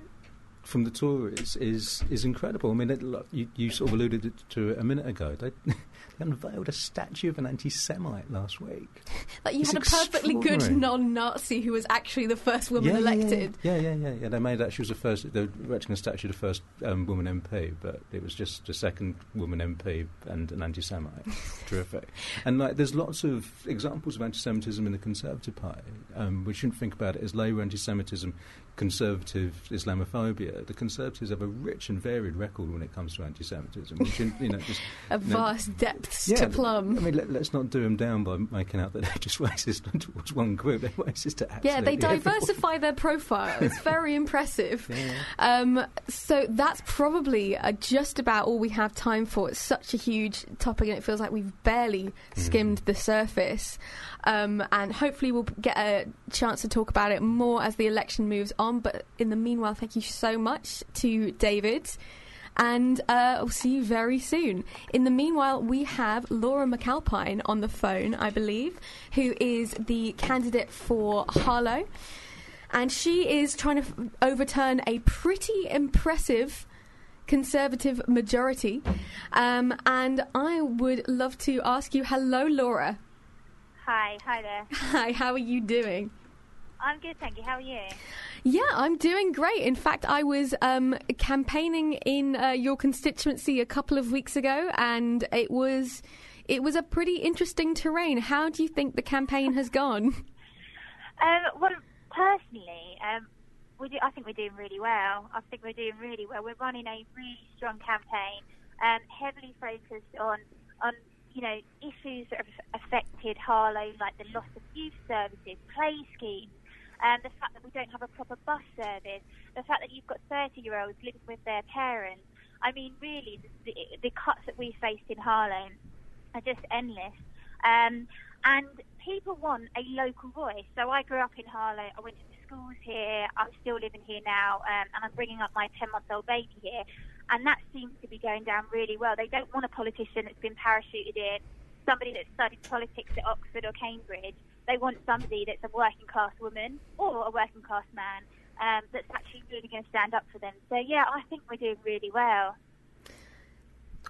Speaker 22: from the Tories is is incredible. I mean, it, like, you, you sort of alluded to it a minute ago. They, they unveiled a statue of an anti-Semite last week.
Speaker 10: Like you
Speaker 22: It's
Speaker 10: had a perfectly good non-Nazi who was actually the first woman
Speaker 22: yeah, yeah,
Speaker 10: elected.
Speaker 22: Yeah, yeah, yeah, yeah. They made that. She was the first. They were erecting a statue of the first um, woman MP, but it was just the second woman MP and an anti-Semite. Terrific. And like, there's lots of examples of anti-Semitism in the Conservative Party. Um, we shouldn't think about it as Labour anti-Semitism, Conservative Islamophobia. The Conservatives have a rich and varied record when it comes to anti-Semitism. Shouldn't, you know, just
Speaker 10: A
Speaker 22: you know,
Speaker 10: vast depths
Speaker 22: yeah,
Speaker 10: to plumb.
Speaker 22: I mean, let, us not do them down by making out that they're just racist towards one group. They're racist to
Speaker 10: Yeah, they
Speaker 22: absolutely everyone.
Speaker 10: diversify their profile. It's very impressive. Um, so that's probably uh, just about all we have time for. It's such a huge topic, and it feels like we've barely skimmed the surface. Um, and hopefully, we'll get a chance to talk about it more as the election moves on. But in the meanwhile, thank you so much to David. And uh, we'll see you very soon. In the meanwhile, we have Laura McAlpine on the phone, I believe, who is the candidate for Harlow. And she is trying to f- overturn a pretty impressive Conservative majority. Um, and I would love to ask you hello, Laura.
Speaker 23: Hi, hi there.
Speaker 10: Hi, how are you doing?
Speaker 23: I'm good, thank you. How are you?
Speaker 10: Yeah, I'm doing great. In fact, I was um, campaigning in uh, your constituency a couple of weeks ago, and it was it was a pretty interesting terrain. How do you think the campaign has gone?
Speaker 23: Um, well, personally, um, we do, I think we're doing really well. I think we're doing really well. We're running a really strong campaign, um, heavily focused on on you know, issues that have affected Harlow, like the loss of youth services, play schemes, um, the fact that we don't have a proper bus service, the fact that you've got 30 year olds living with their parents. I mean, really, the, the, cuts that we faced in Harlow are just endless. Um, and people want a local voice. So I grew up in Harlow. I went to the schools here. I'm still living here now, um, and I'm bringing up my 10 month old baby here. And that seems to be going down really well. They don't want a politician that's been parachuted in, somebody that studied politics at Oxford or Cambridge. They want somebody that's a working class woman or a working class man um, that's actually really going to stand up for them. So, yeah, I think we're doing really well.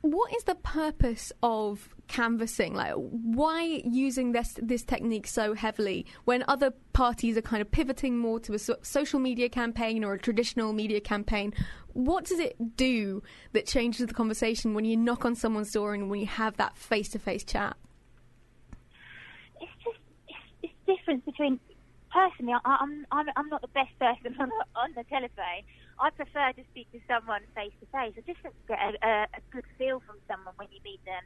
Speaker 10: What is the purpose of canvassing? Like, why using this this technique so heavily when other parties are kind of pivoting more to a so- social media campaign or a traditional media campaign? What does it do that changes the conversation when you knock on someone's door and when you have that face to face chat?
Speaker 23: It's just it's, it's difference between personally. I, I'm I'm I'm not the best person on the, on the telephone. I prefer to speak to someone face to face. I just get a, a, a good feel from someone when you meet them,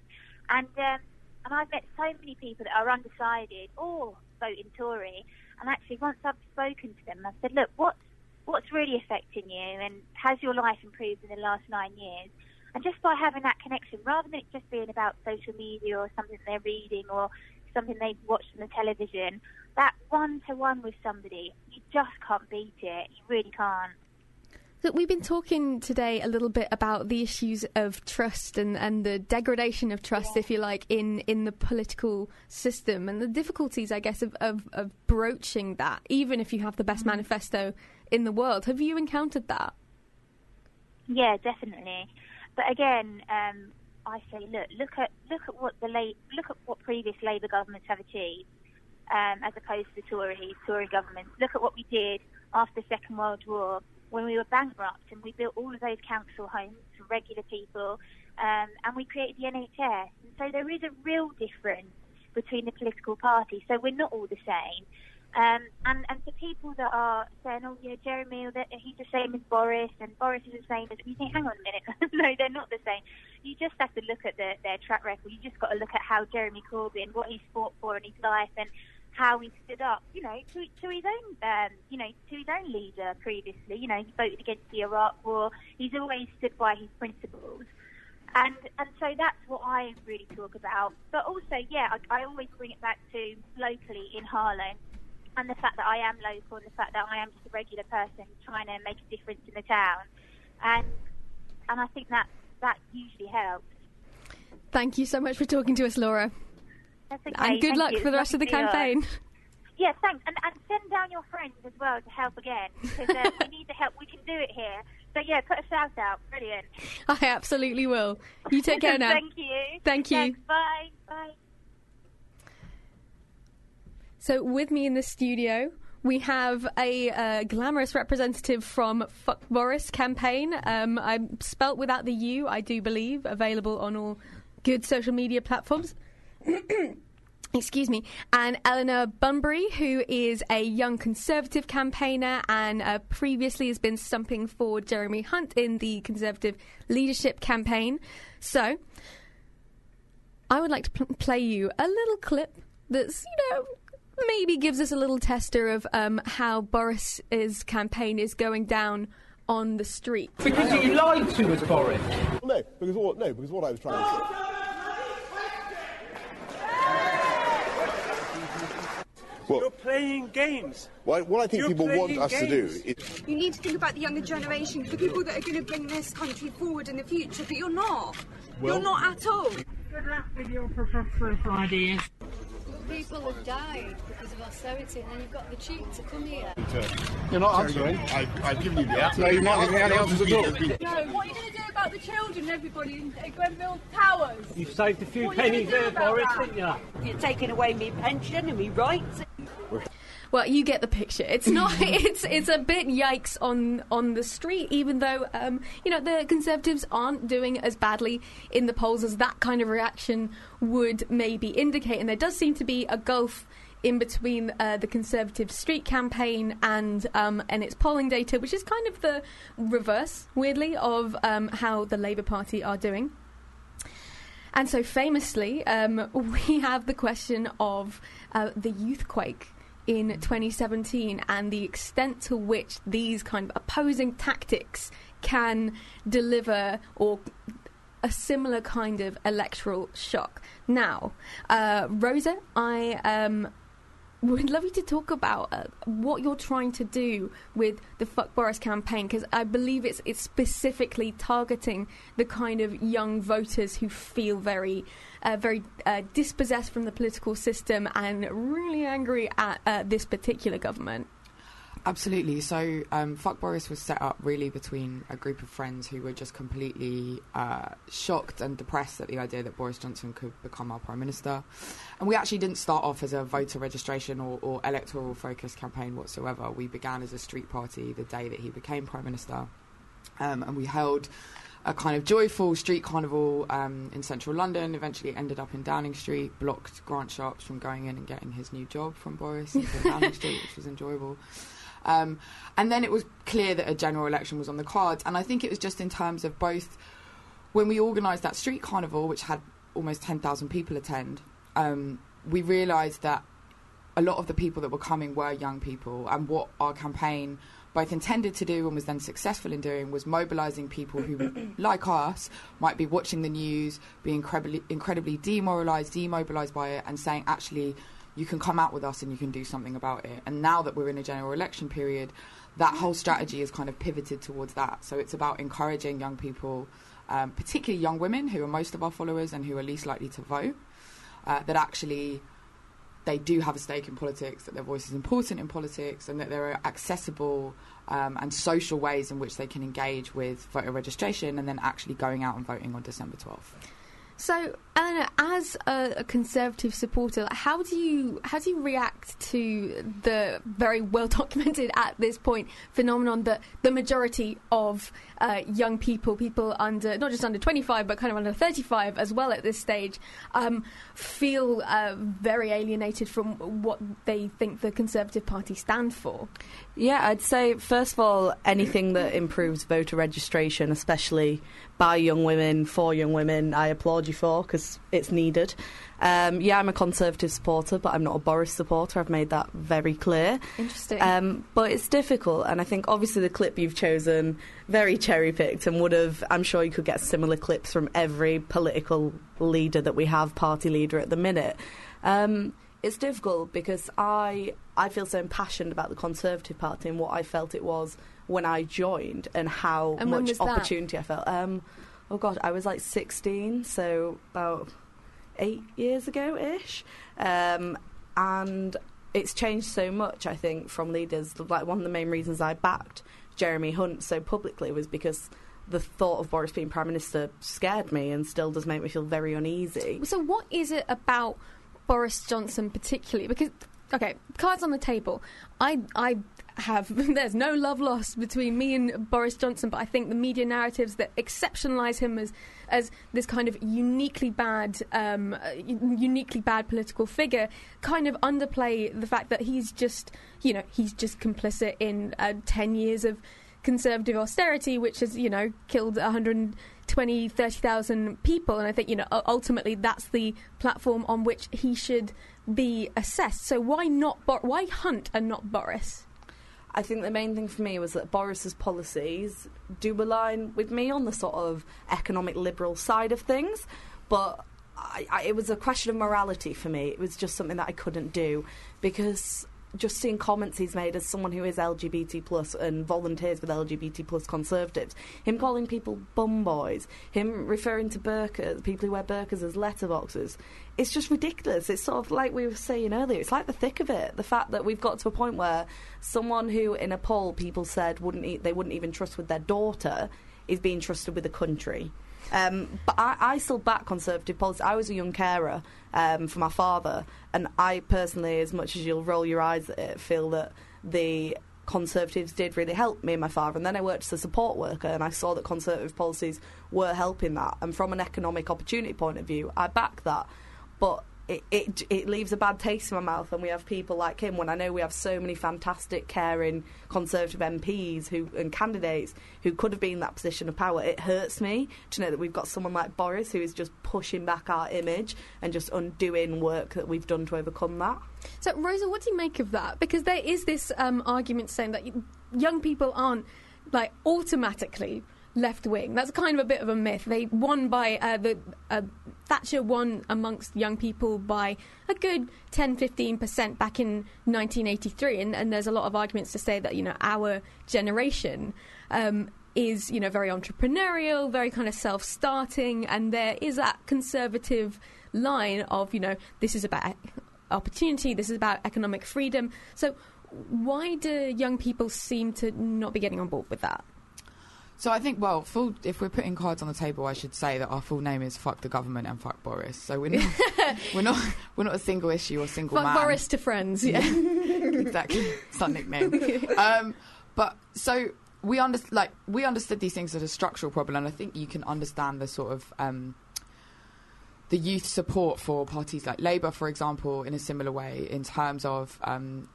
Speaker 23: and um, and I've met so many people that are undecided or voting Tory, and actually once I've spoken to them, I've said, look, what's what's really affecting you, and has your life improved in the last nine years? And just by having that connection, rather than it just being about social media or something they're reading or something they've watched on the television, that one to one with somebody, you just can't beat it. You really can't.
Speaker 10: We've been talking today a little bit about the issues of trust and, and the degradation of trust, if you like, in, in the political system and the difficulties, I guess, of, of, of broaching that, even if you have the best manifesto in the world. Have you encountered that?
Speaker 23: Yeah, definitely. But again, um, I say, look, look at look at what the La- look at what previous Labour governments have achieved, um, as opposed to Tory Tory governments. Look at what we did after the Second World War when we were bankrupt and we built all of those council homes for regular people, um, and we created the NHS. And so there is a real difference between the political parties. So we're not all the same. Um, and, and for people that are saying, oh, yeah, Jeremy, he's the same as Boris, and Boris is the same as, you think, hang on a minute, no, they're not the same. You just have to look at the, their track record. You just got to look at how Jeremy Corbyn, what he's fought for in his life, and how he stood up, you know, to, to his own, um, you know, to his own leader previously. You know, he voted against the Iraq War. He's always stood by his principles. And and so that's what I really talk about. But also, yeah, I, I always bring it back to locally in Harlow and the fact that I am local and the fact that I am just a regular person trying to make a difference in the town. And and I think that that usually helps.
Speaker 10: Thank you so much for talking to us, Laura.
Speaker 23: Okay.
Speaker 10: And good luck
Speaker 23: you.
Speaker 10: for the rest of the
Speaker 23: It's lovely to
Speaker 10: campaign.
Speaker 23: Yeah, thanks. And, and send down your friends as well to help again because uh, we need the help. We can do it here. So yeah, put a shout out. Brilliant.
Speaker 10: I absolutely will. You take care now.
Speaker 23: Thank you.
Speaker 10: Thank you.
Speaker 23: Thanks. Bye. Bye.
Speaker 10: So, with me in the studio, we have a uh, glamorous representative from Fuck Boris campaign. Um, I'm spelt without the U, I do believe, available on all good social media platforms. Excuse me, and Eleanor Bunbury, who is a young Conservative campaigner and uh, previously has been stumping for Jeremy Hunt in the Conservative leadership campaign. So, I would like to pl- play you a little clip that's, you know, maybe gives us a little tester of um, how Boris's campaign is going down on the street.
Speaker 24: Because you lied to us, Boris.
Speaker 15: No, because what, no, because what I was trying to say.
Speaker 24: You're playing games.
Speaker 15: What, what I think
Speaker 24: You're
Speaker 15: people want
Speaker 24: playing
Speaker 15: us to do is.
Speaker 25: You need to think about the younger generation, the people that are going to bring this country forward in the future, but you're not.
Speaker 24: Well-
Speaker 25: you're not at all.
Speaker 24: Good luck with your professor ideas.
Speaker 26: People have died because of austerity, and then you've got the cheek to come here.
Speaker 9: You're not answering. I, I've given you the answer. No, you're not giving me any answers at all.
Speaker 26: No, what are you going to do about the children and everybody in Grenfell Towers?
Speaker 24: You've saved a few
Speaker 26: What
Speaker 24: pennies there,
Speaker 26: about
Speaker 24: Boris,
Speaker 26: that?
Speaker 24: didn't you?
Speaker 26: You're taking away my pension and my rights.
Speaker 10: Well, you get the picture. It's not. It's it's a bit yikes on on the street. Even though um, you know the Conservatives aren't doing as badly in the polls as that kind of reaction would maybe indicate, and there does seem to be a gulf in between uh, the Conservative street campaign and um, and its polling data, which is kind of the reverse, weirdly, of um, how the Labour Party are doing. And so, famously, um, we have the question of uh, the youthquake in 2017 and the extent to which these kind of opposing tactics can deliver or a similar kind of electoral shock. Now, uh, Rosa, I um, would love you to talk about uh, what you're trying to do with the Fuck Boris campaign because I believe it's it's specifically targeting the kind of young voters who feel very uh, very uh, dispossessed from the political system and really angry at uh, this particular government.
Speaker 27: Absolutely. So, um, Fuck Boris was set up really between a group of friends who were just completely uh, shocked and depressed at the idea that Boris Johnson could become our Prime Minister. And we actually didn't start off as a voter registration or, or electoral focused campaign whatsoever. We began as a street party the day that he became Prime Minister. Um, and we held a kind of joyful street carnival um, in central London. Eventually, ended up in Downing Street, blocked Grant Shapps from going in and getting his new job from Boris in Downing Street, which was enjoyable. Um, and then it was clear that a general election was on the cards. And I think it was just in terms of both when we organised that street carnival, which had almost 10,000 people attend, um, we realised that a lot of the people that were coming were young people. And what our campaign both intended to do and was then successful in doing was mobilising people who, like us, might be watching the news, be incredibly, incredibly demoralised, demobilised by it, and saying, actually, you can come out with us and you can do something about it. And now that we're in a general election period, that whole strategy is kind of pivoted towards that. So it's about encouraging young people, um, particularly young women who are most of our followers and who are least likely to vote, uh, that actually they do have a stake in politics, that their voice is important in politics, and that there are accessible um, and social ways in which they can engage with voter registration and then actually going out and voting on December 12th.
Speaker 10: So, Eleanor, as a, a, conservative supporter, how do you how do you react to the very well documented at this point phenomenon that the majority of uh, young people, people under not just under twenty five but kind of under thirty five as well at this stage, um, feel uh, very alienated from what they think the Conservative Party stand for?
Speaker 28: Yeah, I'd say first of all, anything that improves voter registration, especially by young women for young women, I applaud you for because it's needed. Um, yeah, I'm a Conservative supporter, but I'm not a Boris supporter. I've made that very clear.
Speaker 10: Interesting.
Speaker 28: Um, but it's difficult, and I think obviously the clip you've chosen very cherry picked, and would have. I'm sure you could get similar clips from every political leader that we have, party leader at the minute. Um, it's difficult because I I feel so impassioned about the Conservative Party and what I felt it was when I joined and how
Speaker 10: and
Speaker 28: much opportunity I felt. Um, oh God, I was like 16, so about eight years ago ish, um, and it's changed so much. I think from leaders. Like one of the main reasons I backed Jeremy Hunt so publicly was because the thought of Boris being prime minister scared me and still does make me feel very uneasy.
Speaker 10: So, what is it about Boris Johnson particularly? Because okay, cards on the table. I I have there's no love lost between me and Boris Johnson, but I think the media narratives that exceptionalise him as as this kind of uniquely bad, um, uniquely bad political figure kind of underplay the fact that he's just you know he's just complicit in uh, ten years of conservative austerity, which has you know killed 120, 30,000 people, and I think you know ultimately that's the platform on which he should be assessed. So why not? Bo- why Hunt and not Boris?
Speaker 28: I think the main thing for me was that Boris's policies do align with me on the sort of economic liberal side of things, but I, I, it was a question of morality for me. It was just something that I couldn't do because just seeing comments he's made as someone who is LGBT plus and volunteers with LGBT plus conservatives, him calling people bum boys, him referring to burkas, people who wear burkas as letterboxes, it's just ridiculous. It's sort of like we were saying earlier. It's like the thick of it. The fact that we've got to a point where someone who, in a poll, people said wouldn't e- they wouldn't even trust with their daughter, is being trusted with the country. Um, but I, I, still back conservative policy. I was a young carer um, for my father, and I personally, as much as you'll roll your eyes at it, feel that the Conservatives did really help me and my father. And then I worked as a support worker, and I saw that Conservative policies were helping that. And from an economic opportunity point of view, I back that. But it, it it leaves a bad taste in my mouth when we have people like him. When I know we have so many fantastic, caring Conservative MPs who and candidates who could have been in that position of power, it hurts me to know that we've got someone like Boris who is just pushing back our image and just undoing work that we've done to overcome that.
Speaker 10: So, Rosa, what do you make of that? Because there is this um, argument saying that young people aren't like automatically left wing. That's kind of a bit of a myth. They won by uh, the uh, Thatcher won amongst young people by a good 10 15% back in 1983 and, and there's a lot of arguments to say that you know our generation um, is you know very entrepreneurial, very kind of self-starting and there is that conservative line of you know this is about opportunity, this is about economic freedom. So why do young people seem to not be getting on board with that?
Speaker 27: So I think, well, full, if we're putting cards on the table, I should say that our full name is "Fuck the Government" and "Fuck Boris." So we're not, we're not, we're not a single issue or single
Speaker 10: Fuck
Speaker 27: man.
Speaker 10: Boris to friends, yeah.
Speaker 27: exactly. It's our nickname. Um, but so we under, like we understood these things as a structural problem, and I think you can understand the sort of um, the youth support for parties like Labour, for example, in a similar way in terms of. Um,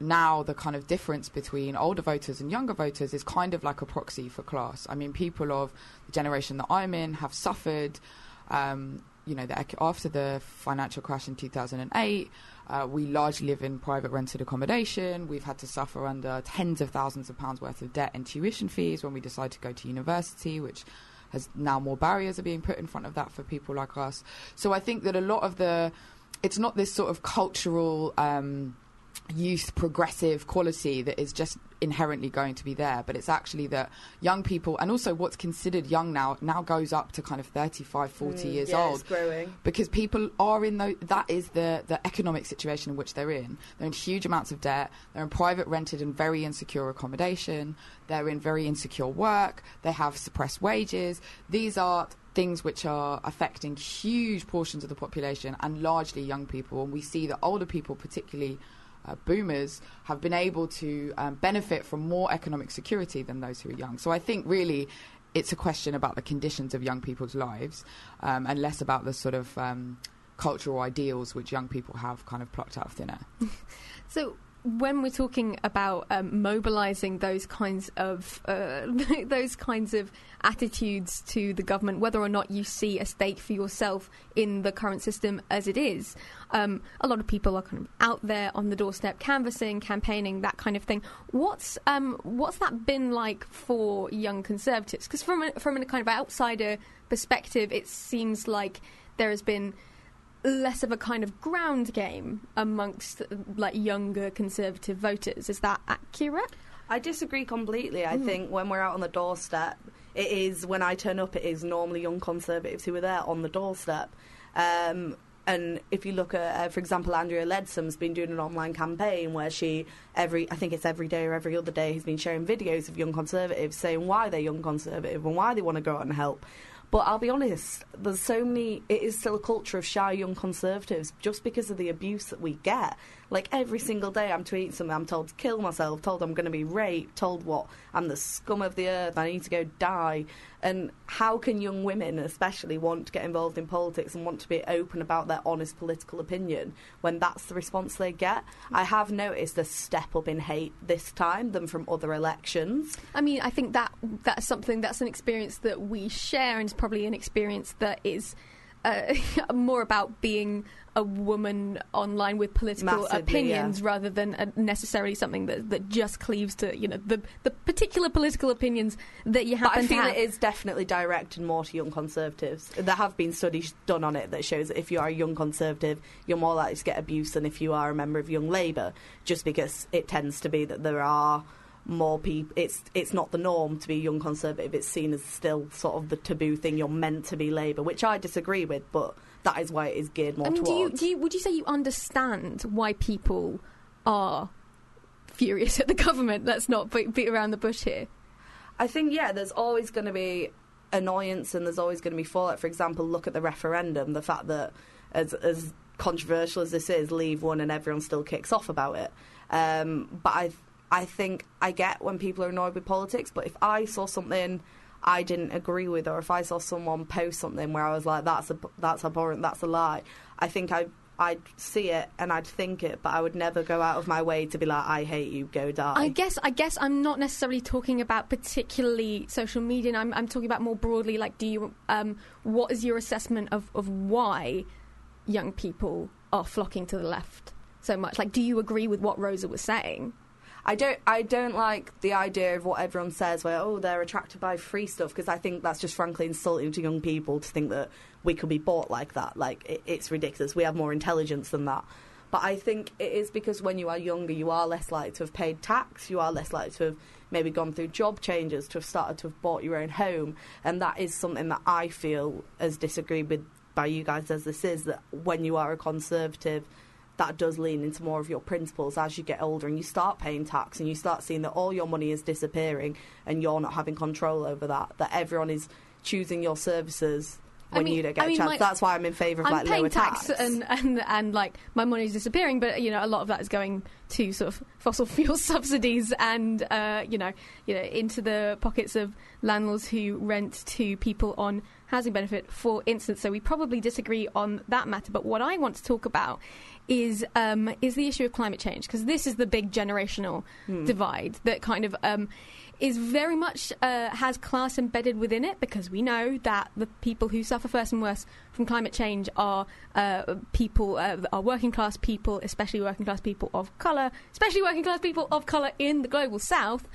Speaker 27: now the kind of difference between older voters and younger voters is kind of like a proxy for class. I mean, people of the generation that I'm in have suffered. Um, you know, the, after the financial crash in 2008, uh, we largely live in private rented accommodation. We've had to suffer under tens of thousands of pounds worth of debt and tuition fees when we decide to go to university, which has now more barriers are being put in front of that for people like us. So I think that a lot of the, it's not this sort of cultural. Um, youth progressive quality that is just inherently going to be there but it's actually that young people and also what's considered young now now goes up to kind of 35 40
Speaker 28: Mm,
Speaker 27: years
Speaker 28: yeah,
Speaker 27: old.
Speaker 28: it's growing.
Speaker 27: because people are in the, that is the the economic situation in which they're in. They're in huge amounts of debt they're in private rented and very insecure accommodation they're in very insecure work they have suppressed wages. These are things which are affecting huge portions of the population and largely young people and we see that older people particularly uh, boomers have been able to um, benefit from more economic security than those who are young. So I think really it's a question about the conditions of young people's lives um, and less about the sort of um, cultural ideals which young people have kind of plucked out of thin air.
Speaker 10: So when we're talking about um, mobilising those kinds of uh, those kinds of attitudes to the government, whether or not you see a stake for yourself in the current system as it is, um, a lot of people are kind of out there on the doorstep, canvassing, campaigning, that kind of thing. What's um, what's that been like for young conservatives? Because from a, from a kind of outsider perspective, it seems like there has been less of a kind of ground game amongst like younger conservative voters. Is that accurate?
Speaker 28: I disagree completely. I
Speaker 10: Mm.
Speaker 28: think when we're out on the doorstep, it is when I turn up, it is normally young conservatives who are there on the doorstep. Um, and if you look at, uh, for example, Andrea Leadsom's been doing an online campaign where she every, I think it's every day or every other day, has been sharing videos of young conservatives saying why they're young conservative and why they want to go out and help. But I'll be honest, there's so many. It is still a culture of shy young conservatives just because of the abuse that we get. Like every single day, I'm tweeting something. I'm told to kill myself. Told I'm going to be raped. Told what I'm the scum of the earth. I need to go die. And how can young women, especially, want to get involved in politics and want to be open about their honest political opinion when that's the response they get? I have noticed a step up in hate this time than from other elections.
Speaker 10: I mean, I think that that's something that's an experience that we share, and probably an experience that is uh, more about being a woman online with political
Speaker 28: Massively,
Speaker 10: opinions
Speaker 28: yeah.
Speaker 10: rather than uh necessarily something that that just cleaves to you know the the particular political opinions that you
Speaker 28: But
Speaker 10: happen
Speaker 28: I feel
Speaker 10: to have.
Speaker 28: it is definitely directed more to young conservatives. There have been studies done on it that shows that if you are a young conservative, you're more likely to get abuse than if you are a member of Young Labour, just because it tends to be that there are more people. It's it's not the norm to be a young conservative. It's seen as still sort of the taboo thing. You're meant to be Labour, which I disagree with, but that is why it is geared more
Speaker 10: I mean, do you,
Speaker 28: towards.
Speaker 10: do you would you say you understand why people are furious at the government? Let's not beat, beat around the bush here.
Speaker 28: I think yeah, there's always going to be annoyance and there's always going to be fallout. For example, look at the referendum. The fact that as as controversial as this is, Leave won and everyone still kicks off about it. Um, but I I think I get when people are annoyed with politics. But if I saw something I didn't agree with, or if I saw someone post something where I was like, "That's a, that's abhorrent, that's a lie," I think I. I'd see it and I'd think it, but I would never go out of my way to be like, "I hate you, go die."
Speaker 10: I guess I guess I'm not necessarily talking about particularly social media. I'm I'm talking about more broadly. Like, do you um, what is your assessment of of why young people are flocking to the left so much? Like, do you agree with what Rosa was saying?
Speaker 28: I don't. I don't like the idea of what everyone says, where oh they're attracted by free stuff, because I think that's just frankly insulting to young people to think that we could be bought like that. Like it, it's ridiculous. We have more intelligence than that. But I think it is because when you are younger, you are less likely to have paid tax. You are less likely to have maybe gone through job changes, to have started to have bought your own home, and that is something that I feel as disagreed with by you guys as this is that when you are a conservative that does lean into more of your principles as you get older and you start paying tax and you start seeing that all your money is disappearing and you're not having control over that, that everyone is choosing your services when
Speaker 10: I mean,
Speaker 28: you don't get
Speaker 10: I mean,
Speaker 28: a chance.
Speaker 10: my-
Speaker 28: That's why I'm in favour of
Speaker 10: I'm
Speaker 28: like
Speaker 10: paying
Speaker 28: lower
Speaker 10: tax,
Speaker 28: tax.
Speaker 10: and, and and like my money's disappearing, but you know a lot of that is going to sort of fossil fuel subsidies and uh, you know you know into the pockets of landlords who rent to people on housing benefit, for instance. So we probably disagree on that matter. But what I want to talk about is um, is the issue of climate change because this is the big generational
Speaker 29: Hmm.
Speaker 10: divide that kind of. Um, is very much uh, has class embedded within it because we know that the people who suffer first and worst from climate change are uh, people uh, are working class people, especially working class people of color, especially working class people of color in the global south.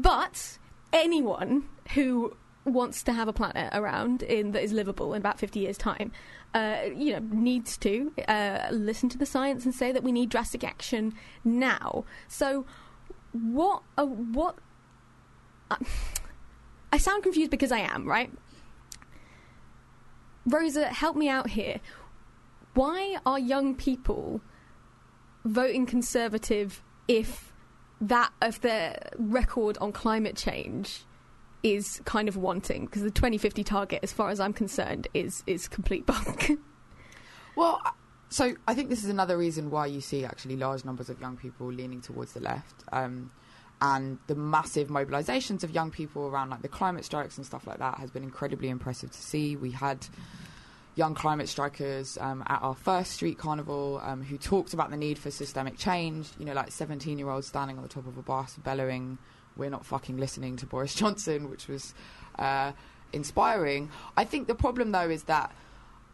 Speaker 10: But anyone who wants to have a planet around in that is livable in about 50 years time uh, you know needs to uh, listen to the science and say that we need drastic action now so what uh, what I sound confused because I am, right? Rosa, help me out here. Why are young people voting conservative if that if their record on climate change is kind of wanting? Because the 2050 target, as far as I'm concerned, is is complete bunk.
Speaker 27: Well, so I think this is another reason why you see actually large numbers of young people leaning towards the left. Um, and the massive mobilizations of young people around like the climate strikes and stuff like that has been incredibly impressive to see. We had young climate strikers um, at our first street carnival um, who talked about the need for systemic change. You know, like 17 year olds standing on the top of a bus bellowing, We're not fucking listening to Boris Johnson, which was uh, inspiring. I think the problem, though, is that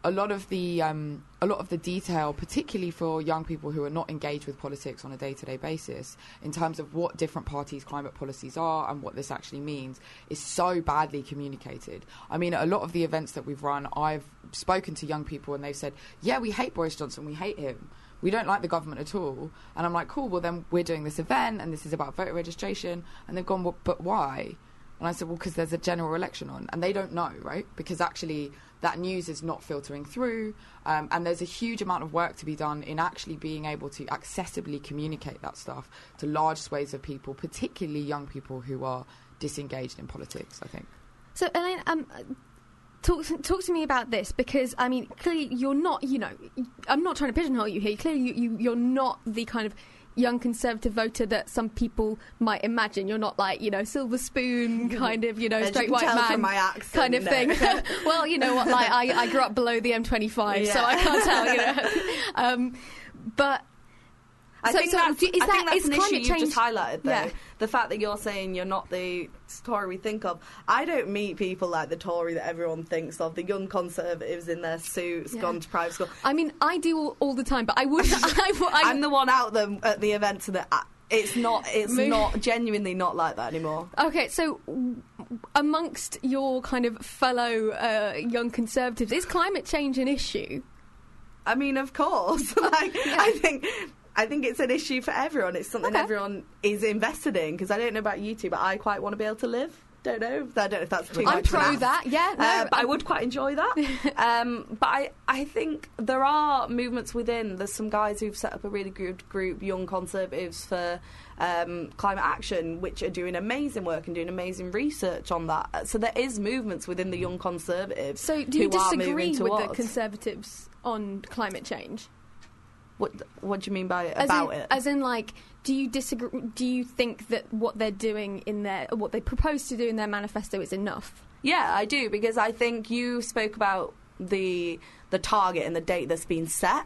Speaker 27: a lot of the um, a lot of the detail, particularly for young people who are not engaged with politics on a day to day basis, in terms of what different parties' climate policies are and what this actually means, is so badly communicated. I mean, a lot of the events that we've run, I've spoken to young people and they've said, "Yeah, we hate Boris Johnson. We hate him." We don't like the government at all. And I'm like, cool, well, then we're doing this event and this is about voter registration. And they've gone, well, but why? And I said, well, because there's a general election on. And they don't know, right? Because actually, that news is not filtering through. Um, and there's a huge amount of work to be done in actually being able to accessibly communicate that stuff to large swathes of people, particularly young people who are disengaged in politics, I think.
Speaker 10: So, Elaine, um, talk talk to me about this because I mean, clearly you're not. You know, I'm not trying to pigeonhole you here. Clearly, you, you you're not the kind of young conservative voter that some people might imagine. You're not like you know silver spoon kind of you know
Speaker 28: As you
Speaker 10: straight white man
Speaker 28: my accent,
Speaker 10: kind of
Speaker 28: no.
Speaker 10: thing. well, you know what? Like I, I grew up below the M25, so I can't tell. You know, um, but.
Speaker 28: I
Speaker 10: so,
Speaker 28: think
Speaker 10: so
Speaker 28: that's,
Speaker 10: is
Speaker 28: I
Speaker 10: that
Speaker 28: think that's an issue you've just highlighted, though.
Speaker 10: Yeah.
Speaker 28: The fact that you're saying you're not the Tory we think of. I don't meet people like the Tory that everyone thinks of, the young conservatives in their suits,
Speaker 10: Yeah.
Speaker 28: gone to private school.
Speaker 10: I mean, I do all, all the time, but I would. I, I,
Speaker 28: I'm the one out them at the events that I- it's not. It's
Speaker 10: Mo-
Speaker 28: not genuinely not like that anymore.
Speaker 10: Okay, so w- amongst your kind of fellow uh, young conservatives, is climate change an issue?
Speaker 28: I mean, of course. like, I think. I think it's an issue for everyone. It's something everyone is invested in. Because I don't know about you two, but I quite want to be able to live. Don't know. I don't know if that's too
Speaker 10: I'm
Speaker 28: much.
Speaker 10: pro that, yeah, no,
Speaker 28: Uh, but I would quite enjoy that. um, but I, I think there are movements within. There's some guys who've set up a really good group, Young Conservatives for um, Climate Action, which are doing amazing work and doing amazing research on that. So there is movements within the Young Conservatives.
Speaker 10: So, do you disagree with the conservatives on climate change?
Speaker 28: What What do you mean by
Speaker 10: As
Speaker 28: about
Speaker 10: in,
Speaker 28: it?
Speaker 10: As in, like, do you disagree? Do you think that what they're doing in their, what they propose to do in their manifesto is enough?
Speaker 28: Yeah, I do because I think you spoke about the the target and the date that's been set.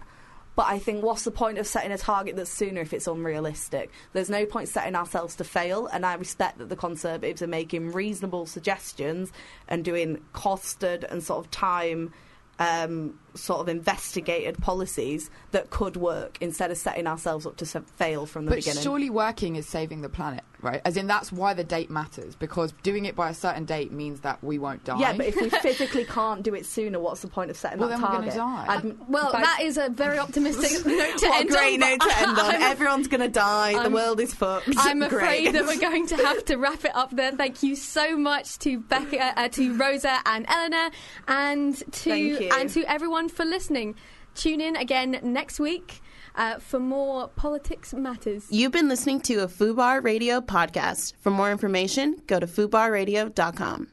Speaker 28: But I think what's the point of setting a target that's sooner if it's unrealistic? There's no point setting ourselves to fail, and I respect that the Conservatives are making reasonable suggestions and doing costed and sort of time um, sort of investigated policies that could work instead of setting ourselves up to fail from the
Speaker 27: But
Speaker 28: beginning.
Speaker 27: surely working is saving the planet, right? As in, that's why the date matters because doing it by a certain date means that we won't die.
Speaker 28: yeah, but if we physically can't do it sooner, what's the point of setting
Speaker 27: Well,
Speaker 28: that
Speaker 27: then we're gonna
Speaker 28: target?
Speaker 27: die.
Speaker 28: I'd-
Speaker 10: Well,
Speaker 28: by-
Speaker 10: that is a very optimistic note to
Speaker 28: what
Speaker 10: end
Speaker 28: a great
Speaker 10: on.
Speaker 28: note to end on.
Speaker 10: I'm-
Speaker 28: Everyone's going to die. the
Speaker 10: I'm-
Speaker 28: world is fucked.
Speaker 10: I'm afraid that we're going to have to wrap it up there. Thank you so much to Becca, uh, to Rosa and Eleanor, and to and to everyone for listening. Tune in again next week uh, for more politics matters.
Speaker 29: You've been listening to a FUBAR Radio podcast. For more information, go to FUBARradio.com.